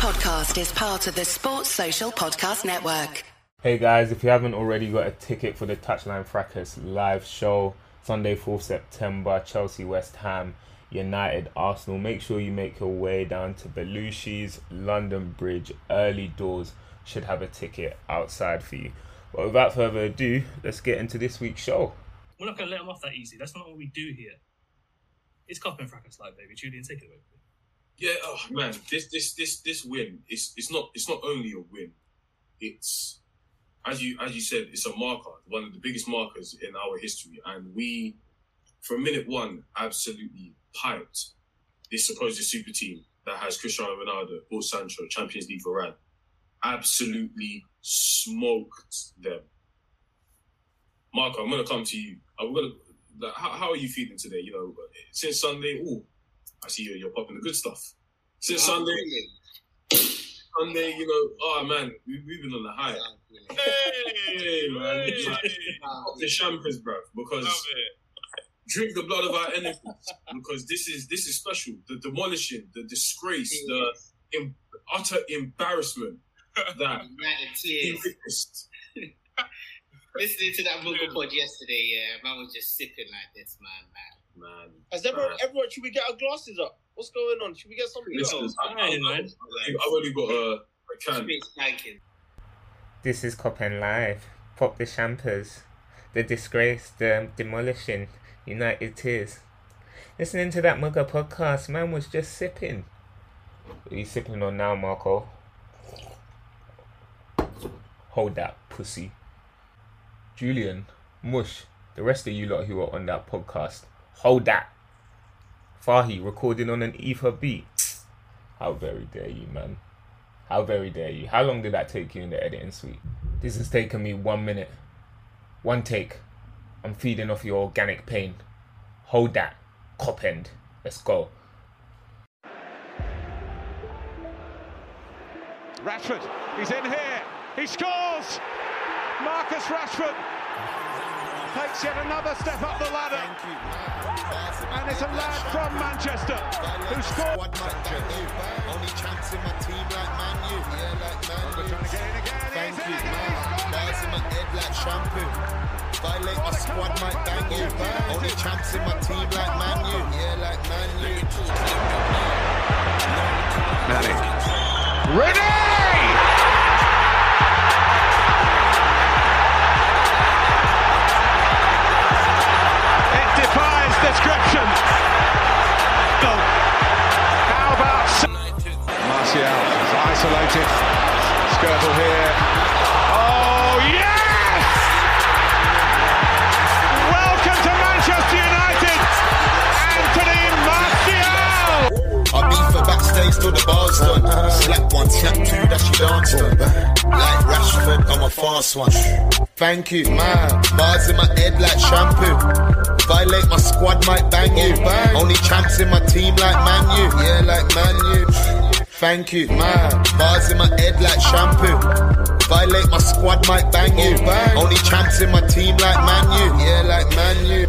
podcast is part of the Sports Social Podcast Network. Hey guys, if you haven't already got a ticket for the Touchline Fracas live show, Sunday 4th September, Chelsea West Ham, United Arsenal, make sure you make your way down to Belushi's London Bridge early doors. Should have a ticket outside for you. But without further ado, let's get into this week's show. We're not going to let them off that easy. That's not what we do here. It's Cup and Fracas Live, baby. Julian, take it away. Yeah, oh man, this this this this win it's it's not it's not only a win, it's as you as you said, it's a marker, one of the biggest markers in our history, and we from minute one absolutely piped this supposed super team that has Cristiano Ronaldo, Paul Sancho, Champions League Rad, absolutely smoked them. Marco, I'm gonna come to you. I'm gonna. How, how are you feeling today? You know, since Sunday. Oh, I see you. You're popping the good stuff. Since Sunday. Sunday, you know, oh man, we, we've been on the high. Hey, man, Hey. like, the champers, bro, because drink the blood of our enemies, because this is this is special. The demolishing, the disgrace, the em- utter embarrassment that he witnessed. Listening to that Google pod yesterday, yeah, man was just sipping like this, man, man. Man, Has everyone, man. everyone, should we get our glasses up? What's going on? Should we get something Listen, else? I, I, Hey, I, man. I've only got a, a can. This is Copen Live. Pop the champers. The disgrace, the demolishing, United tears. Listening to that Mugger podcast, man was just sipping. What are you sipping on now, Marco? Hold that, pussy. Julian, Mush, the rest of you lot who are on that podcast, hold that. Fahi recording on an ether beat. How very dare you, man. How very dare you. How long did that take you in the editing suite? This has taken me one minute. One take. I'm feeding off your organic pain. Hold that. Cop end. Let's go. Rashford, he's in here. He scores. Marcus Rashford takes yet another step up the ladder. And it's a lad from Manchester who scored. Only chance in my team like Man U. Yeah, like Man We're trying to get in again. Thank He's you, in again. He's Bars in my head like shampoo. Violate my squad might bang you. Only chance in my team like Man U. Yeah, like Man U. Nani. Ready! Isolated. Skirtle here. Oh yes! Welcome to Manchester United, Anthony Martial. I beat for backstage till the bar's done. Slap one, slap two, that she danced on. Like Rashford, I'm a fast one. Thank you, man. Bars in my head like shampoo. Violate my squad, might bang you. Only champs in my team like Man U. Yeah, like Man U. Thank you, man. Bars in my head like shampoo. Violate my squad, might bang you. Only champs in my team like Man U. Yeah, like Man U.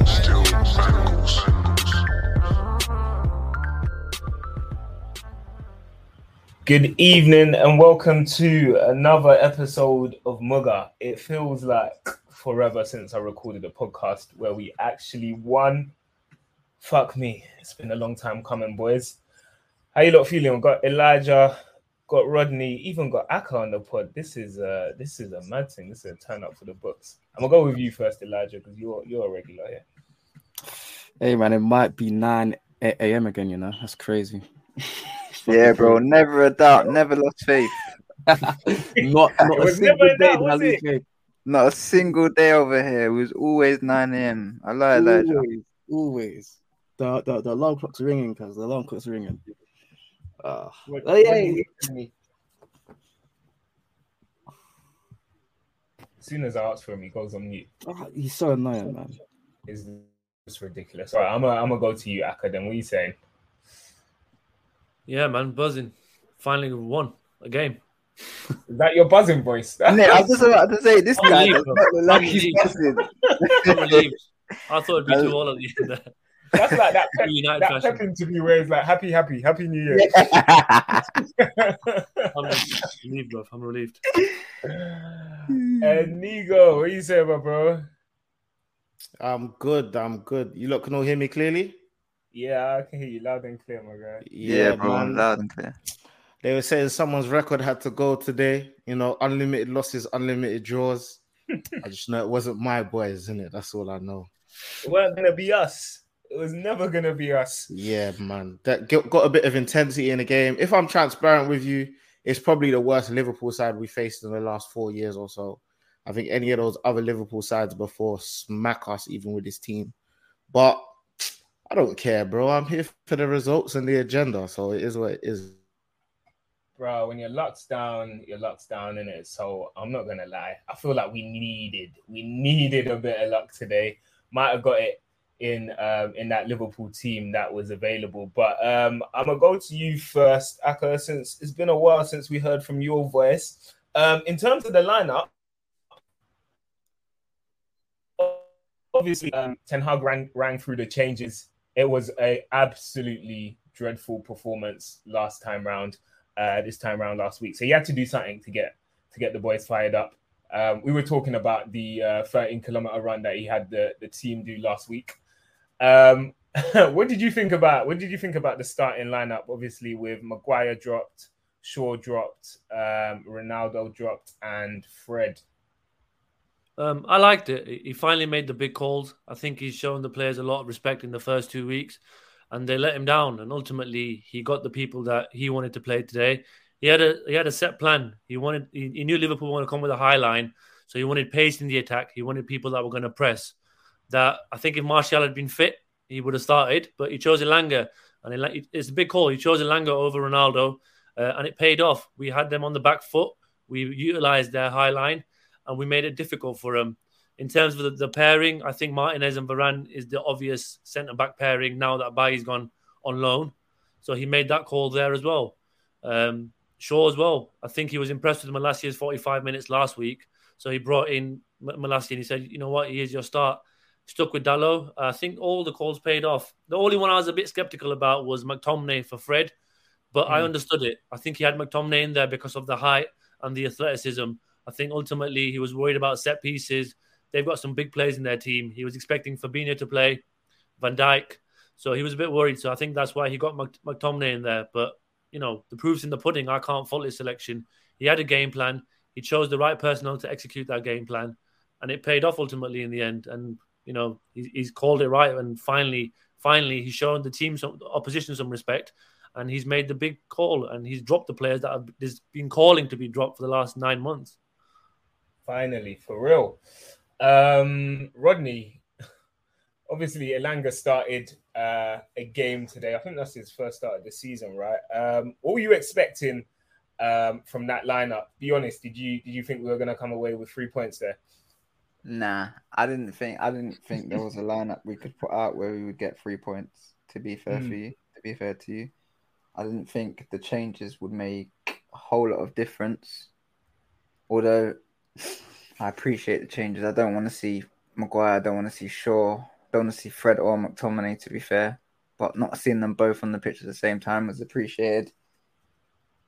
Good evening and welcome to another episode of Mugger. It feels like forever since I recorded a podcast where we actually won. Fuck me. It's been a long time coming, boys. How you lot feeling? We've got Elijah, got Rodney, even got Aka on the pod. This is uh this is a mad thing. This is a turn up for the books. I'm gonna go with you first, Elijah, because you're you're a regular here. Hey man, it might be nine a.m. again, you know. That's crazy. Yeah, bro. Never a doubt. Never lost faith. not not a single day doubt, did I was lose it? Not a single day over here. It was always 9 a.m. I like that. Always, always. The, the the alarm clock's ringing because the alarm clock's ringing. Uh, What- oh, yeah, what yeah. you think of me? As soon as I ask for him, he goes on mute. oh, he's so annoying, man. is just ridiculous. All right, I'm gonna I'm gonna go to you, Aka. Then what are you saying? Yeah, man, buzzing. Finally won a game. Is that your buzzing voice? Innit? I was just about to say, this guy does Unbelievable. not look like he's Unbelievable. buzzing. I'm. I thought it'd be too all of you there. That's like that pep, United that fashion. pep interview where it's like happy, happy, happy New Year. I'm relieved, bro. I'm relieved. and Nigo, what you say about bro? I'm good. I'm good. You lot can all hear me clearly. Yeah, I can hear you loud and clear, my guy. Yeah, bro, loud and clear. They were saying someone's record had to go today. You know, unlimited losses, unlimited draws. I just know it wasn't my boys, isn't it? That's all I know. It weren't gonna be us. It was never gonna be us. Yeah, man. That got a bit of intensity in the game. If I'm transparent with you, it's probably the worst Liverpool side we faced in the last four years or so. I think any of those other Liverpool sides before smack us even with this team. But I don't care, bro. I'm here for the results and the agenda. So it is what it is. Bro, when your luck's down, your luck's down in it. So I'm not gonna lie. I feel like we needed, we needed a bit of luck today. Might have got it in um, in that Liverpool team that was available. But um, I'm gonna go to you first, Aka, since it's been a while since we heard from your voice. Um, in terms of the lineup, obviously um, Ten Hag ran, ran through the changes. It was a absolutely dreadful performance last time round. Uh, this time round last week, so he had to do something to get to get the boys fired up. Um, we were talking about the uh, 13 kilometer run that he had the, the team do last week. Um, what did you think about what did you think about the starting lineup? Obviously, with Maguire dropped, Shaw dropped, um, Ronaldo dropped, and Fred. Um, I liked it. He finally made the big calls. I think he's shown the players a lot of respect in the first two weeks, and they let him down. And ultimately, he got the people that he wanted to play today. He had a he had a set plan. He wanted he, he knew Liverpool wanted to come with a high line, so he wanted pace in the attack. He wanted people that were going to press. That I think if Martial had been fit, he would have started, but he chose Elanga, and it's a big call. He chose Elanga over Ronaldo, uh, and it paid off. We had them on the back foot. We utilized their high line, and we made it difficult for them. In terms of the, the pairing, I think Martinez and Varane is the obvious centre back pairing now that Bailly's gone on loan. So he made that call there as well. Um, Shaw as well. I think he was impressed with Malacia's 45 minutes last week. So he brought in Malassia and he said, you know what, here's your start. Stuck with Dalot. I think all the calls paid off. The only one I was a bit skeptical about was McTominay for Fred, but I Mm. understood it. I think he had McTominay in there because of the height and the athleticism. I think ultimately he was worried about set pieces. They've got some big players in their team. He was expecting Fabinho to play, Van Dijk. So he was a bit worried. So I think that's why he got Mc- McTominay in there. But, you know, the proof's in the pudding. I can't fault his selection. He had a game plan. He chose the right personnel to execute that game plan. And it paid off ultimately in the end. And, you know, he, he's called it right. And finally, finally, he's shown the team, some opposition, some respect. And he's made the big call. And he's dropped the players that have been calling to be dropped for the last nine months. Finally, for real. Um, Rodney, obviously, Elanga started uh, a game today. I think that's his first start of the season, right? Um, what were you expecting um, from that lineup? Be honest. Did you did you think we were going to come away with three points there? Nah, I didn't think I didn't think there was a lineup we could put out where we would get three points. To be fair Mm. for you, to be fair to you, I didn't think the changes would make a whole lot of difference. Although I appreciate the changes, I don't want to see Maguire, I don't want to see Shaw, don't want to see Fred or McTominay. To be fair, but not seeing them both on the pitch at the same time was appreciated.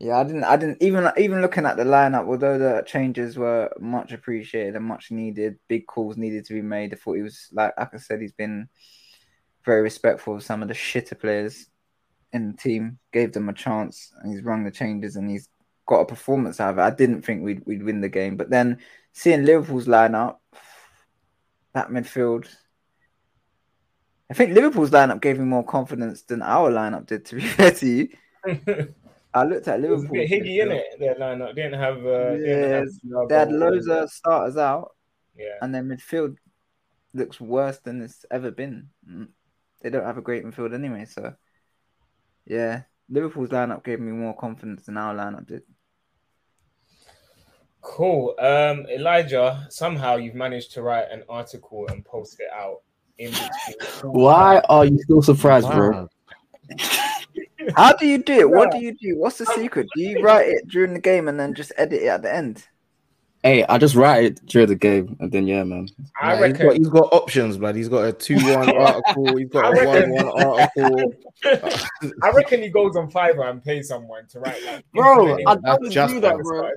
Yeah, I didn't. I didn't even even looking at the lineup. Although the changes were much appreciated and much needed, big calls needed to be made. I thought he was like, like I said, he's been very respectful of some of the shitter players in the team. Gave them a chance, and he's rung the changes, and he's got a performance out of it. I didn't think we'd we'd win the game, but then seeing Liverpool's lineup, that midfield. I think Liverpool's lineup gave me more confidence than our lineup did. To be fair to you, I looked at It was a Liverpool. bit higgy in it. Their lineup didn't have. Uh, didn't Yeah, have they had loads of starters out, Yeah. and their midfield looks worse than it's ever been. Mm. They don't have a great midfield anyway, so yeah, Liverpool's lineup gave me more confidence than our lineup did. Cool. Um, Elijah, somehow you've managed to write an article and post it out in between. Why are you still surprised, bro? How do you do it? What do you do? What's the secret? Do you write it during the game and then just edit it at the end? Hey, I just write it during the game, and then yeah, man. I Like, he's, reckon. got, he's got options, blood. He's got a two-one article. He's got I a reckon- one-one article. I reckon he goes on Fiverr and pays someone to write like. Bro, I That's don't just do that, bro.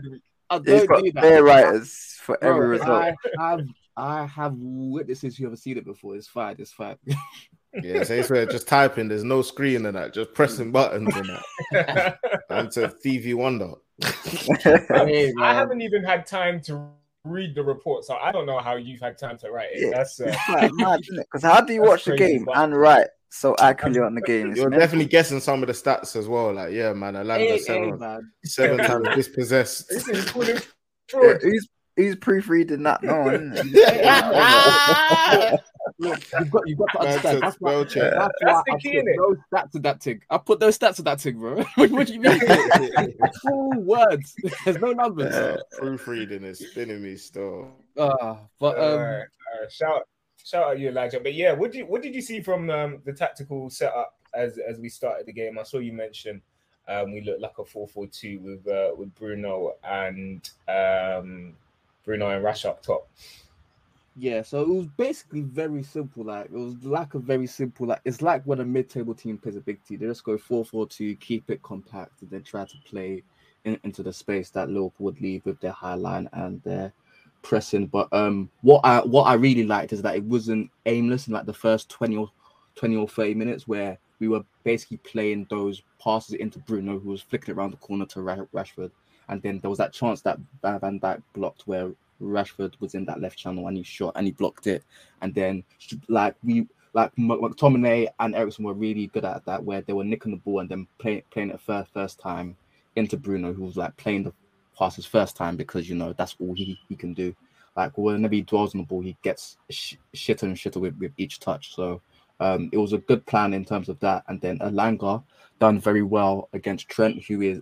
I He's don't got do that. bare writers for Bro, every result. I have I have witnesses who have seen it before. It's fine. It's fine. Yeah, so it's just typing. There's no screen and that. Just pressing buttons and that. And to Stevie Wonder. Hey, I haven't even had time to read the report, so I don't know how you've had time to write it. Yeah. That's uh, Because how do you watch the game but- and write so accurately on the game? You're mental. definitely guessing some of the stats as well. Like, yeah, man, Elanga Hey, hey, seven, man. seven times dispossessed. this is calling Yeah, fraud. who's who's proofreading that? No one. Isn't it? Look, you've got you've got to understand. That's why, spell that's why That's the key, put innit? those stats to that thing. I put those stats to that thing, bro. what, what do you mean? Full words. There's no numbers. Uh, proofreading is spinning me still. Ah, but um, Alright, alright. shout shout out you, Elijah. But yeah, what did you what did you see from um, the tactical setup as as we started the game? I saw you mention um, we looked like a 4-4-2 with uh, with Bruno and um, Bruno and Rash up top. Yeah, so it was basically very simple. Like it was like a very simple. Like it's like when a mid-table team plays a big team. They just go four-four-two, keep it compact, and then try to play in, into the space that Liverpool would leave with their high line and their pressing. But um, what I what I really liked is that it wasn't aimless in like the first twenty or twenty or thirty minutes where we were basically playing those passes into Bruno, who was flicking around the corner to Rashford, and then there was that chance that Van Dijk blocked where Rashford was in that left channel and he shot and he blocked it. And then like we like McTominay and Eriksen were really good at that, where they were nicking the ball and then playing playing it first first time into Bruno, who was like playing the passes first time because you know that's all he, he can do. Like whenever he dwells on the ball, he gets sh- shitter and shitter with, with each touch. So um, it was a good plan in terms of that. And then Elanga done very well against Trent, who is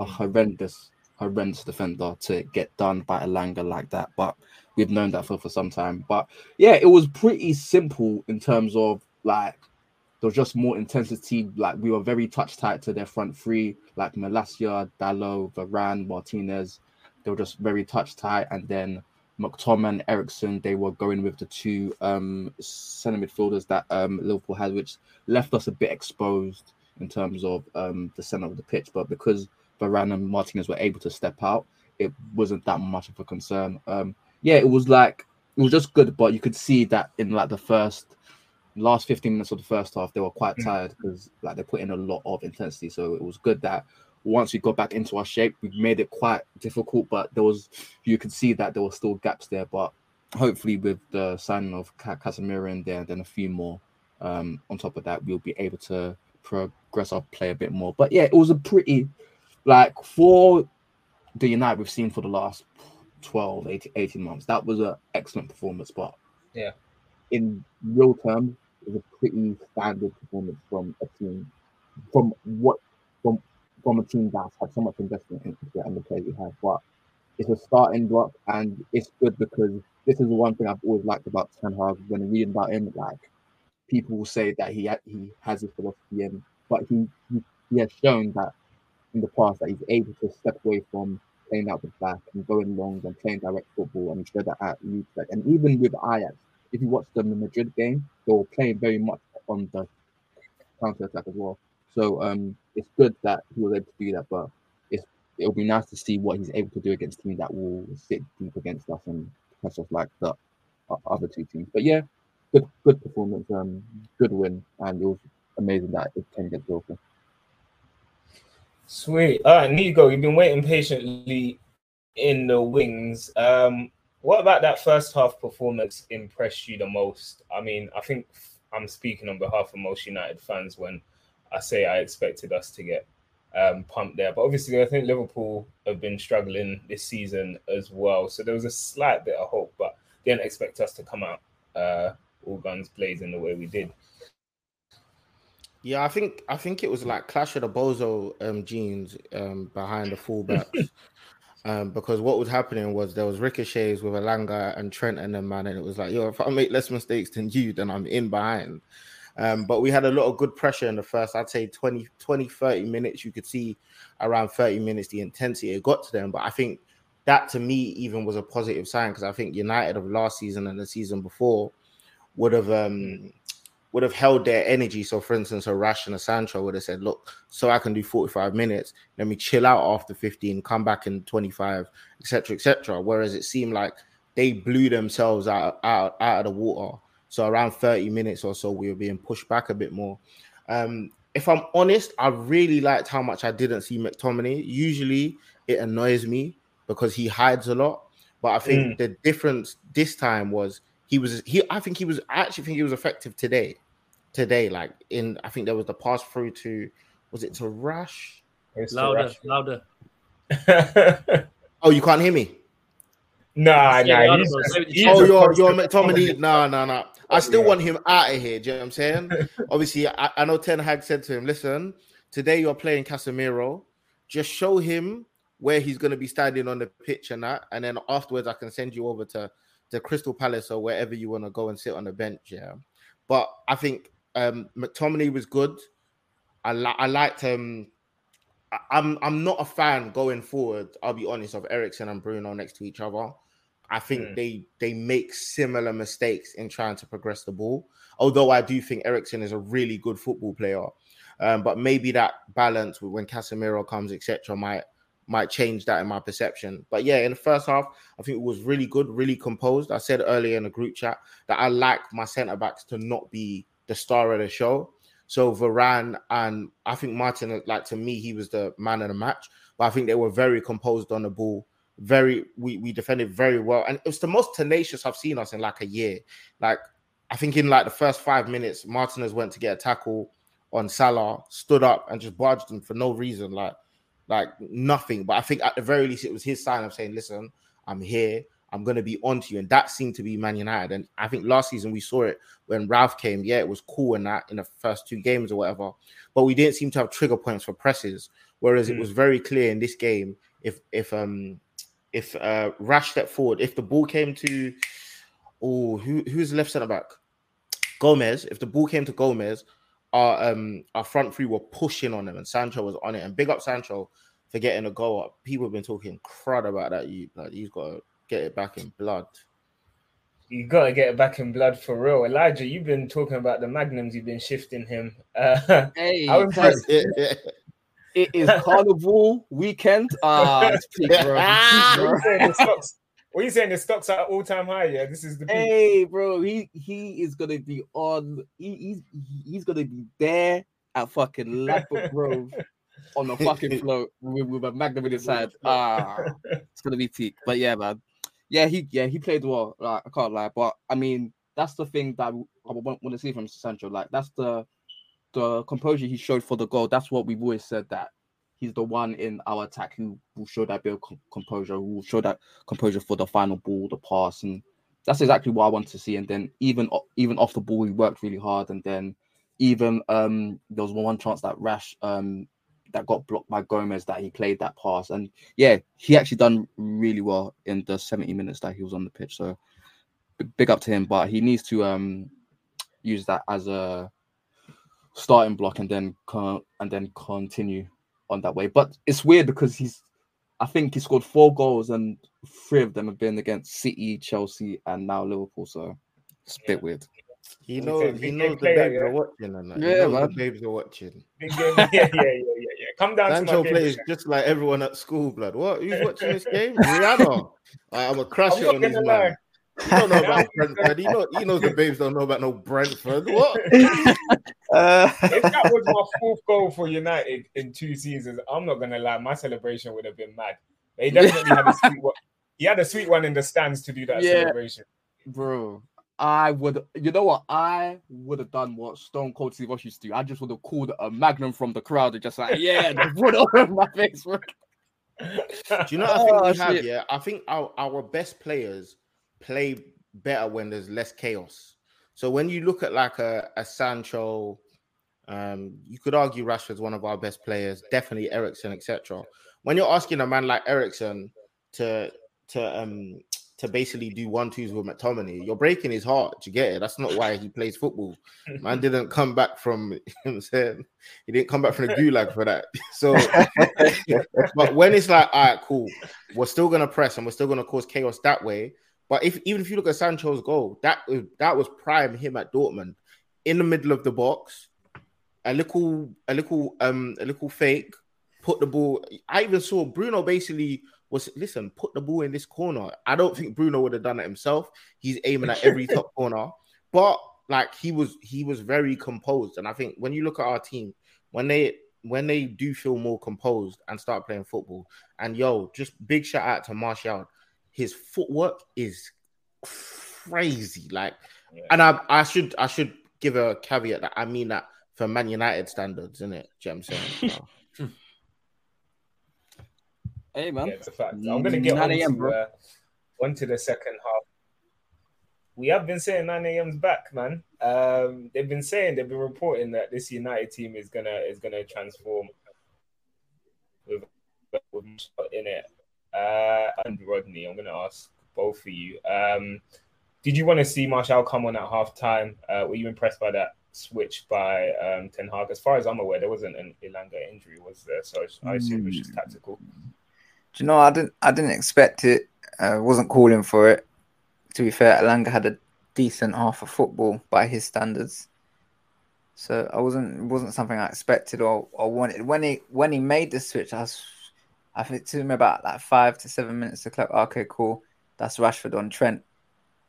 a horrendous horrendous defender to get done by Elanga like that. But we've known that for, for some time. But yeah, it was pretty simple in terms of like there was just more intensity. Like we were very touch tight to their front three, like Malacia, Dalot, Varane, Martinez. They were just very touch tight. And then McTominay, Eriksen, they were going with the two um center midfielders that um Liverpool had, which left us a bit exposed in terms of um the center of the pitch. But because Varane and Martinez were able to step out, it wasn't that much of a concern. Um, yeah, it was like it was just good, but you could see that in like the first last 15 minutes of the first half, they were quite tired because like they put in a lot of intensity. So it was good that once we got back into our shape, we made it quite difficult, but there was you could see that there were still gaps there. But hopefully, with the signing of Ca- Casemiro in there, and then a few more um, on top of that, we'll be able to progress our play a bit more. But yeah, it was a pretty like for the United we've seen for the last 12, 18, 18 months, that was an excellent performance. But Yeah. in real terms, it was a pretty standard performance from a team, from what from from a team that's had so much investment into it and the players we have. But it's a starting block, and it's good because this is the one thing I've always liked about Ten Hag. When reading about him, like people will say that he ha- he has his philosophy, and but he, he he has shown that in the past that he's able to step away from playing out the back and going long and playing direct football and showed that at youth and even with Ajax, if you watch them in the Madrid game, they were playing very much on the counter attack as well. So um, it's good that he was able to do that, but it's it'll be nice to see what he's able to do against teams that will sit deep against us and press us like the other two teams. But yeah, good good performance, um, good win, and it was amazing that it can get broken. Sweet. All right, Nigo, you've been waiting patiently in the wings. Um, what about that first half performance impressed you the most? I mean, I think I'm speaking on behalf of most United fans when I say I expected us to get um, pumped there. But obviously, I think Liverpool have been struggling this season as well. So there was a slight bit of hope, but didn't expect us to come out uh, all guns blazing the way we did. Yeah, I think I think it was like Clash of the Bozo um, genes um, behind the fullbacks. um, because what was happening was there was ricochets with Elanga and Trent and them man, and it was like, yo, if I make less mistakes than you, then I'm in behind. Um, but we had a lot of good pressure in the first, I'd say 20, 20, 30 minutes. You could see around 30 minutes the intensity it got to them. But I think that to me even was a positive sign because I think United of last season and the season before would have um would have held their energy. So, for instance, a Rash and a Sancho would have said, "Look, so I can do 45 minutes. Let me chill out after 15, come back in 25, etc., etc." Whereas it seemed like they blew themselves out, out out of the water. So around 30 minutes or so, we were being pushed back a bit more. Um, if I'm honest, I really liked how much I didn't see McTominay. Usually, it annoys me because he hides a lot. But I think Mm. the difference this time was he was he. I think he was. I actually think he was effective today. Today, like in, I think there was the pass through to, was it to Rush? Louder, louder. Oh, you can't hear me. Nah, nah. He's, don't know. Say what you he's Oh, you're you're constant McTominay. No, no, no. I still Yeah. want him out of here. Do you know what I'm saying? Obviously, I, I know Ten Hag said to him, "Listen, today you're playing Casemiro. Just show him where he's going to be standing on the pitch and that, and then afterwards I can send you over to the Crystal Palace or wherever you want to go and sit on the bench." Yeah, but I think um McTominay was good. I li- I liked um. I- I'm I'm not a fan going forward. I'll be honest of Eriksen and Bruno next to each other. I think Mm. they they make similar mistakes in trying to progress the ball. Although I do think Eriksen is a really good football player, um, but maybe that balance with when Casemiro comes, etc., might might change that in my perception. But yeah, in the first half, I think it was really good, really composed. I said earlier in the group chat that I like my centre backs to not be the star of the show. So Varane and I think Martin, like to me, he was the man of the match. But I think they were very composed on the ball. Very, we we defended very well, and it was the most tenacious I've seen us in like a year. Like I think in like the first five minutes, Martinez went to get a tackle on Salah, stood up and just barged him for no reason, like like nothing. But I think at the very least, it was his sign of saying, "Listen, I'm here. I'm going to be on to you." And that seemed to be Man United. And I think last season we saw it when Ralf came. Yeah, it was cool in that in the first two games or whatever, but we didn't seem to have trigger points for presses. Whereas it Mm. was very clear in this game if if um if uh Rash stepped forward, if the ball came to oh who who's left centre back? Gomez. If the ball came to Gomez, our um our front three were pushing on him, and Sancho was on it. And big up Sancho for getting a goal up. People have been talking crud about that. You like he's got to get it back in blood. You gotta get it back in blood for real, Elijah. You've been talking about the magnums. You've been shifting him. Uh, Hey, how impressed? it is carnival weekend. Ah, it's peak, bro. Peak, What bro. are you saying? The stocks. What are you saying? The stocks are all time high. Yeah, this is the peak. Hey, bro, he he is gonna be on. He, he's he's gonna be there at fucking Ladbroke Grove on the fucking float with, with a magnum in his hand. Ah, it's gonna be peak. But yeah, man. Yeah, he yeah he played well. Like I can't lie, but I mean that's the thing that I want, want to see from Sancho. Like that's the the composure he showed for the goal. That's what we've always said that he's the one in our attack who will show that bit of composure, who will show that composure for the final ball, the pass, and that's exactly what I want to see. And then even even off the ball, he worked really hard. And then even um there was one chance that Rash um that got blocked by Gomez that he played that pass. And yeah, he actually done really well in the 70 minutes that he was on the pitch. So b- big up to him. But he needs to um use that as a starting block and then con- and then continue on that way. But it's weird because he's I think he scored four goals and three of them have been against City, Chelsea, and now Liverpool. So it's a bit weird. He knows. He knows the player, babes yeah. are watching, and that. He Yeah, man. the babes are watching. Big game. Yeah, yeah, yeah, yeah, yeah. Come down Sancho to my plays game. just like everyone at school, blood. What? Who's watching this game? Rihanna. I'm a crash I'm it not on these gonna man. lie. He don't know about he's Brentford. He know he knows the babes don't know about no Brentford. What? Uh, if that was my fourth goal for United in two seasons, I'm not gonna lie, my celebration would have been mad. He definitely had a sweet one. He had a sweet one in the stands to do that Yeah. celebration. bro, I would. You know what? I would have done what Stone Cold Steve Austin used to do. I just would have called a Magnum from the crowd and just like, yeah, and put it over my face. Bro. Do you know what I think Oh, we have? Yeah, I think our, our best players play better when there's less chaos. So when you look at like a, a Sancho, um, you could argue Rashford's one of our best players, definitely Eriksen, etc. When you're asking a man like Eriksen to to um to basically do one twos with McTominay. You're breaking his heart. Do you get it? That's not why he plays football. Man didn't come back from. You know what I'm saying he didn't come back from the gulag for that. So, but when it's like, all right, cool, we're still gonna press and we're still gonna cause chaos that way. But if even if you look at Sancho's goal, that that was prime him at Dortmund in the middle of the box, a little, a little, um, a little fake, put the ball. I even saw Bruno basically was listen, put the ball in this corner. I don't think Bruno would have done it himself. He's aiming at every top corner, but like he was, he was very composed. And I think when you look at our team, when they when they do feel more composed and start playing football, and yo, just big shout out to Martial. His footwork is crazy. Like, yeah. and I I should I should give a caveat that I mean that for Man United standards, isn't it? You know what I'm saying? So. Hey man, yeah, it's a fact. I'm gonna get on to, uh, onto the second half. We have been saying 9 a.m.'s back, man. Um, they've been saying they've been reporting that this United team is gonna is gonna transform with, with in it. Uh, and Rodney, I'm gonna ask both of you. Um, did you want to see Martial come on at half time? Uh, were you impressed by that switch by um, Ten Hag? As far as I'm aware, there wasn't an Elanga injury, was there? So I assume it was just tactical. Do you know? I didn't. I didn't expect it. I wasn't calling for it. To be fair, Elanga had a decent half of football by his standards. So I wasn't. It wasn't something I expected or, or wanted. When he when he made the switch, I was. I think it took me about like five to seven minutes to click. Okay, cool. That's Rashford on Trent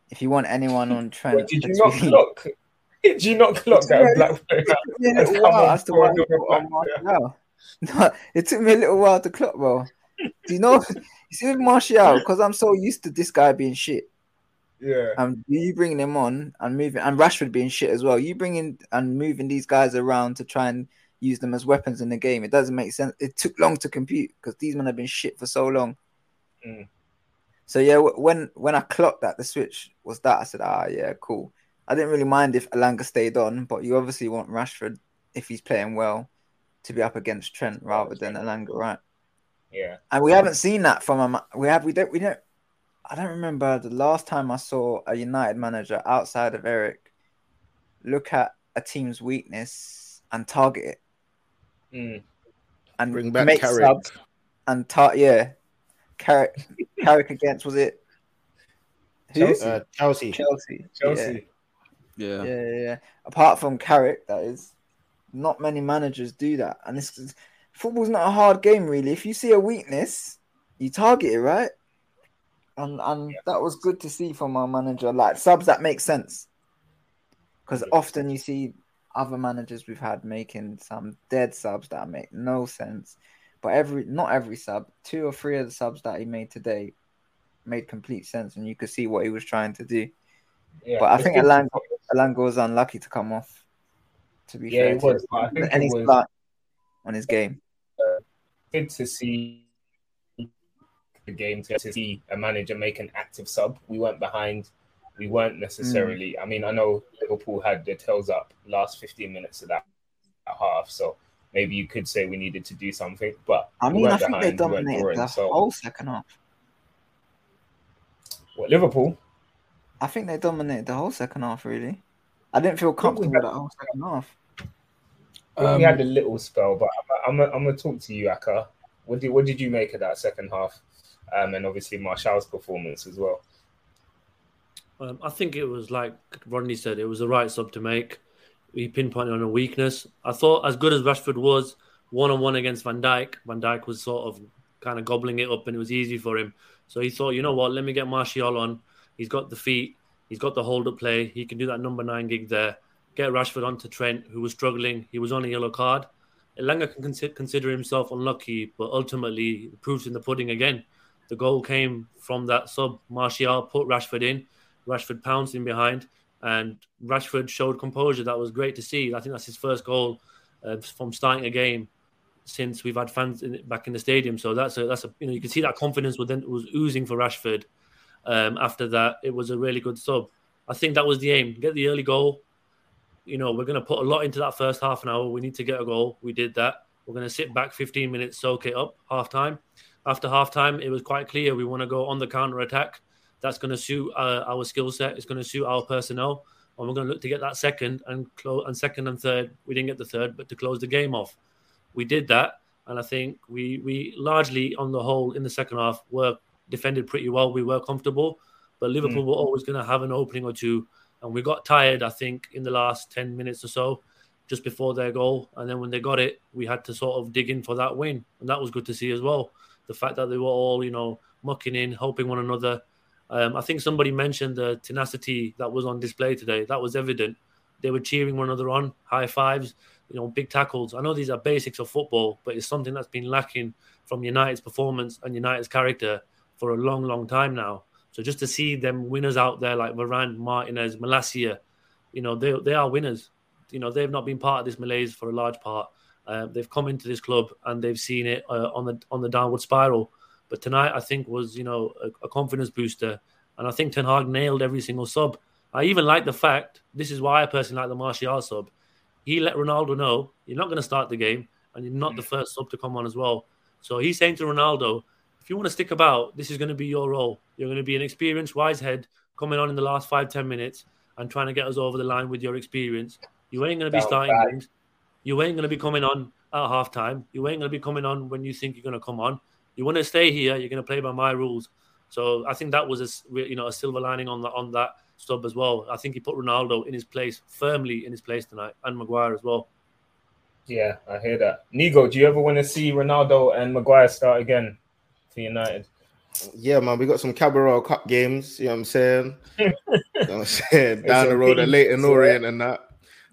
if you want anyone on Trent, Wait, did you not really... clock? Did you not clock that black player? No, it took me a little while to clock, bro. Do you know? see with Martial, because I'm so used to this guy being shit. Yeah. And you bringing him on and moving, and Rashford being shit as well. You bringing and moving these guys around to try and use them as weapons in the game. It doesn't make sense. It took long to compute because these men have been shit for so long. Mm. So yeah, when when I clocked that the switch was that, I said, ah, yeah, cool. I didn't really mind if Elanga stayed on, but you obviously want Rashford if he's playing well to be up against Trent rather than Elanga, right? Yeah. And we haven't seen that from a we have we don't we don't I don't remember the last time I saw a United manager outside of Erik look at a team's weakness and target it. Mm. And Bring back make Carrick. subs and tar- yeah, Carrick, Carrick against was it? Who? Chelsea. Uh, Chelsea. Chelsea. Chelsea. Yeah. Yeah. yeah, yeah. Apart from Carrick, that is, not many managers do that, and this football's not a hard game really. If you see a weakness, you target it, right? And and yeah. that was good to see from our manager. Like subs that make sense, because often you see other managers we've had making some dead subs that make no sense. But every not every sub, two or three of the subs that he made today made complete sense, and you could see what he was trying to do. Yeah, but I think Alango, Elanga was unlucky to come off. To be yeah, fair, was. I think and he's was on his game. Good to see the game to see a manager make an active sub. We weren't behind. We weren't necessarily. Mm. I mean, I know Liverpool had their tails up last 15 minutes of that half, so maybe you could say we needed to do something. But I mean, I think behind, they dominated drawing, the so. whole second half. What Liverpool? I think they dominated the whole second half. Really, I didn't feel comfortable with that whole second half. Um, we had a little spell, but I'm, I'm, I'm going to talk to you, Aka. What did what did you make of that second half, um, and obviously Martial's performance as well? Um, I think it was like Rodney said, it was the right sub to make he pinpointed on a weakness. I thought as good as Rashford was one on one against Van Dijk, Van Dijk was sort of kind of gobbling it up and it was easy for him. So he thought, you know what, let me get Martial on. He's got the feet, he's got the hold up play, he can do that number nine gig there. Get Rashford onto Trent, who was struggling. He was on a yellow card. Elanga can consider himself unlucky, but ultimately the proof's in the pudding again. The goal came from that sub. Martial put Rashford in. Rashford pounced in behind and Rashford showed composure. That was great to see. I think that's his first goal uh, from starting a game since we've had fans in, back in the stadium. So that's a that's a you know you can see that confidence within was oozing for Rashford. Um, after that, it was a really good sub. I think that was the aim: get the early goal. You know, we're going to put a lot into that first half an hour. We need to get a goal. We did that. We're going to sit back 15 minutes, soak it up, half time. After half time, it was quite clear we want to go on the counter attack that's going to suit uh, our skill set. It's going to suit our personnel, and we're going to look to get that second and close and second and third. We didn't get the third, but to close the game off, we did that, and I think we we largely on the whole in the second half were defended pretty well. We were comfortable, but Liverpool Mm. were always going to have an opening or two, and we got tired. I think in the last ten minutes or so, just before their goal, and then when they got it, we had to sort of dig in for that win, and that was good to see as well. The fact that they were all you know mucking in, helping one another. Um, I think somebody mentioned the tenacity that was on display today. That was evident. They were cheering one another on, high fives, you know, big tackles. I know these are basics of football, but it's something that's been lacking from United's performance and United's character for a long, long time now. So just to see them winners out there like Varane, Martinez, Malacia, you know, they they are winners. You know, they've not been part of this malaise for a large part. Uh, they've come into this club and they've seen it uh, on the on the downward spiral. But tonight, I think was you know a, a confidence booster, and I think Ten Hag nailed every single sub. I even like the fact this is why I personally like the Martial sub. He let Ronaldo know you're not going to start the game, and you're not the first sub to come on as well. So he's saying to Ronaldo, if you want to stick about, this is going to be your role. You're going to be an experienced wise head coming on in the last five ten minutes and trying to get us over the line with your experience. You ain't going to be starting bad. games. You ain't going to be coming on at half time. You ain't going to be coming on when you think you're going to come on. You want to stay here. You're going to play by my rules. So I think that was a you know a silver lining on that on that sub as well. I think he put Ronaldo in his place firmly in his place tonight, and Maguire as well. Yeah, I hear that. Nigo, do you ever want to see Ronaldo and Maguire start again for United? Yeah, man, we got some Carabao Cup games. You know what I'm saying? you know what I'm saying down the road at Leyton Orient and that.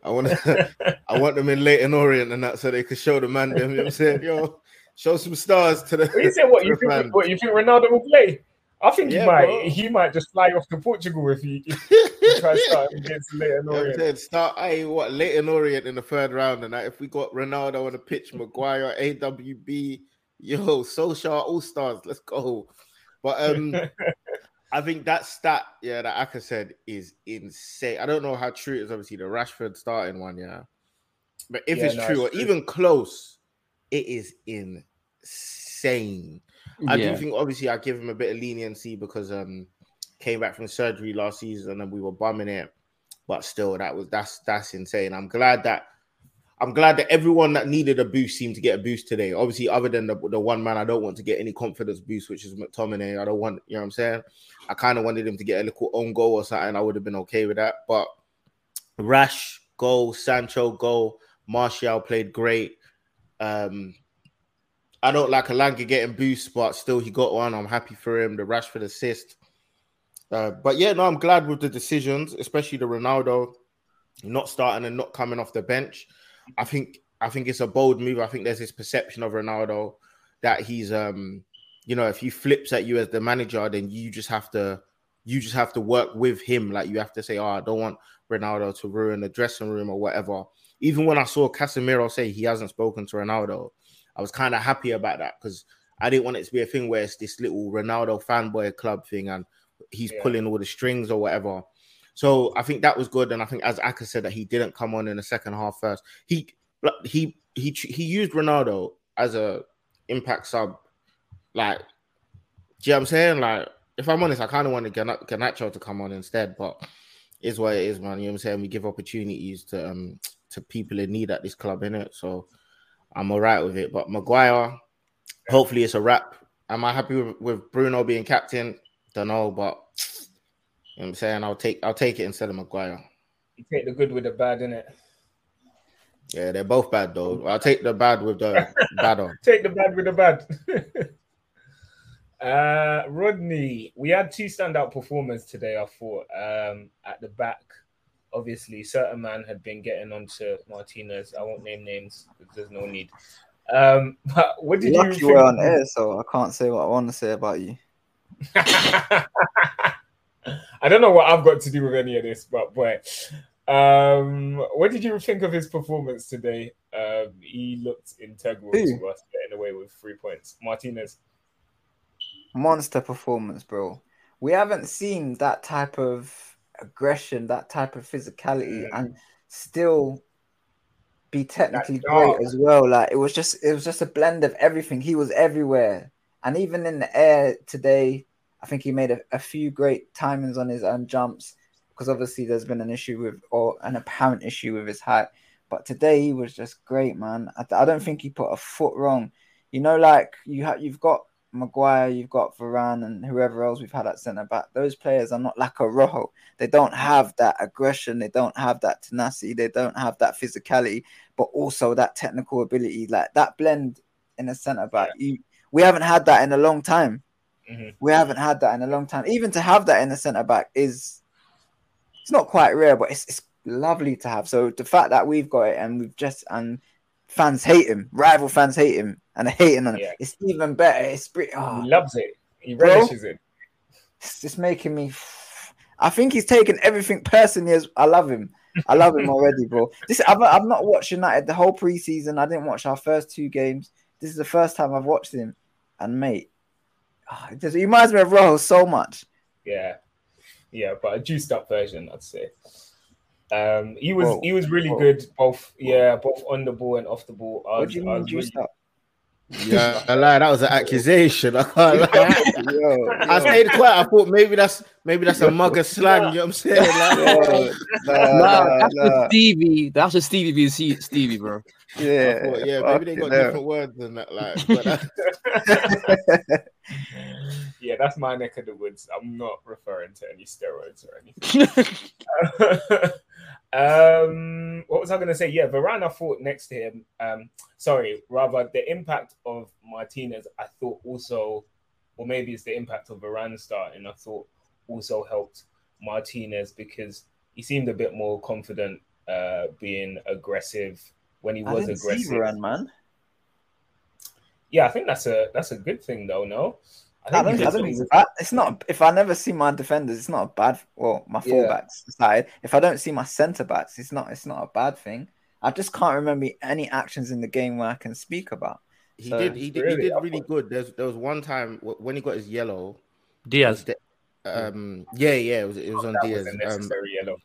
I want to, I want them in Leyton Orient and that, so they could show the man them. You know what I'm saying? Yo, show some stars to the. What you say? What you think? fans. What you think Ronaldo will play? I think Yeah, he might. bro. He might just fly off to Portugal if he, if he tries to start against Leyton You know Orient. Start, I what Leyton Orient in the third round, and that if we got Ronaldo on the pitch, Maguire, AWB, yo, social all stars, let's go. But um, I think that stat, yeah, that Aka said is insane. I don't know how true it is. Obviously, the Rashford starting one, yeah. But if Yeah, it's no, true it's or true. even close, it is insane. I Yeah. do think obviously I give him a bit of leniency because um came back from surgery last season and we were bumming it, but still that was that's that's insane. I'm glad that I'm glad that everyone that needed a boost seemed to get a boost today. Obviously, other than the, the one man I don't want to get any confidence boost, which is McTominay. I don't want, you know what I'm saying? I kind of wanted him to get a little own goal or something. I would have been okay with that. But Rash goal, Sancho goal, Martial played great. Um, I don't like Elanga getting boosts, but still he got one. I'm happy for him. The Rashford assist. Uh, but yeah, no, I'm glad with the decisions, especially the Ronaldo not starting and not coming off the bench. I think I think it's a bold move. I think there's this perception of Ronaldo that he's um you know if he flips at you as the manager, then you just have to you just have to work with him. Like you have to say, oh, I don't want Ronaldo to ruin the dressing room or whatever. Even when I saw Casemiro say he hasn't spoken to Ronaldo, I was kind of happy about that because I didn't want it to be a thing where it's this little Ronaldo fanboy club thing and he's Yeah. pulling all the strings or whatever. So I think that was good, and I think as Aka said that he didn't come on in the second half first. He he he he used Ronaldo as a impact sub. Like, do you know what I'm saying? Like, if I'm honest, I kind of wanted Garnacho to come on instead, but is what it is, man. You know what I'm saying? We give opportunities to um to people in need at this club, in it. So I'm all right with it. But Maguire, hopefully it's a wrap. Am I happy with, with Bruno being captain? Don't know, but you know what I'm saying I'll take I'll take it instead of Maguire. You take the good with the bad, innit? Yeah, they're both bad though. I'll take the bad with the bad on. Take the bad with the bad. uh, Rodney, we had two standout performers today. I thought um, at the back. Obviously, certain man had been getting onto Martinez. I won't name names because there's no need. Um, but what did Lucky you we're think? on air, so I can't say what I want to say about you. I don't know what I've got to do with any of this, but boy, um, what did you think of his performance today? Um, he looked integral to us getting away with three points. Martinez. Monster performance, bro. We haven't seen that type of aggression, that type of physicality, and still be technically great as well. Like it was just, it was just a blend of everything. He was everywhere, and even in the air today, I think he made a, a few great timings on his own jumps because obviously there's been an issue with or an apparent issue with his height. But today he was just great, man. I, I don't think he put a foot wrong. You know, like you have you've got Maguire, you've got Varane, and whoever else we've had at centre back. Those players are not like a Rojo. They don't have that aggression. They don't have that tenacity. They don't have that physicality, but also that technical ability. Like that blend in a centre back. You, we haven't had that in a long time. Mm-hmm. We haven't had that in a long time. Even to have that in a centre back is it's not quite rare, but it's, it's lovely to have. So the fact that we've got it and we've just and fans hate him, rival fans hate him, and are hating on him. Yeah. It's even better. It's pretty. Oh, He loves it. He relishes it. it's just making me. I think he's taken everything personally. As I love him. I love him already, bro. This I've, I've not watched United the whole preseason. I didn't watch our first two games. This is the first time I've watched him, and mate, ah, it just reminds me of Rojo so much. Yeah, yeah, but a juiced up version, I'd say. Um, he was Whoa. he was really Whoa. good, both yeah, both on the ball and off the ball. I What was, do you mean was juiced really- up? Yeah, I lie. That was an accusation. I can't lie. Yo, I stayed quiet. I thought maybe that's maybe that's a mugger slang. You know what I'm saying? Like, nah, Nah, nah, that's nah. just Stevie. That's just Stevie being Se- Stevie, bro. Yeah, thought, yeah, maybe they got fucking different words than that. Like, but uh, yeah, that's my neck of the woods. I'm not referring to any steroids or anything. um, what was I going to say? Yeah, Varane, I thought next to him. Um, sorry, rather the impact of Martinez. I thought also, or maybe it's the impact of Varane starting. I thought also helped Martinez because he seemed a bit more confident, uh, being aggressive when he was aggressive. Varane, man. Yeah, I think that's a that's a good thing though. No, I he don't, I don't think it's bad. It's not. If I never see my defenders, it's not a bad. Well, my Yeah. fullbacks side. If I don't see my centre backs, it's not. It's not a bad thing. I just can't remember any actions in the game where I can speak about. he So- did. He did. Really? He did really good. There's there was one time when he got his yellow. Diaz. the- Um, yeah, yeah, it was it was on that Diaz. was a Um, necessary yellow.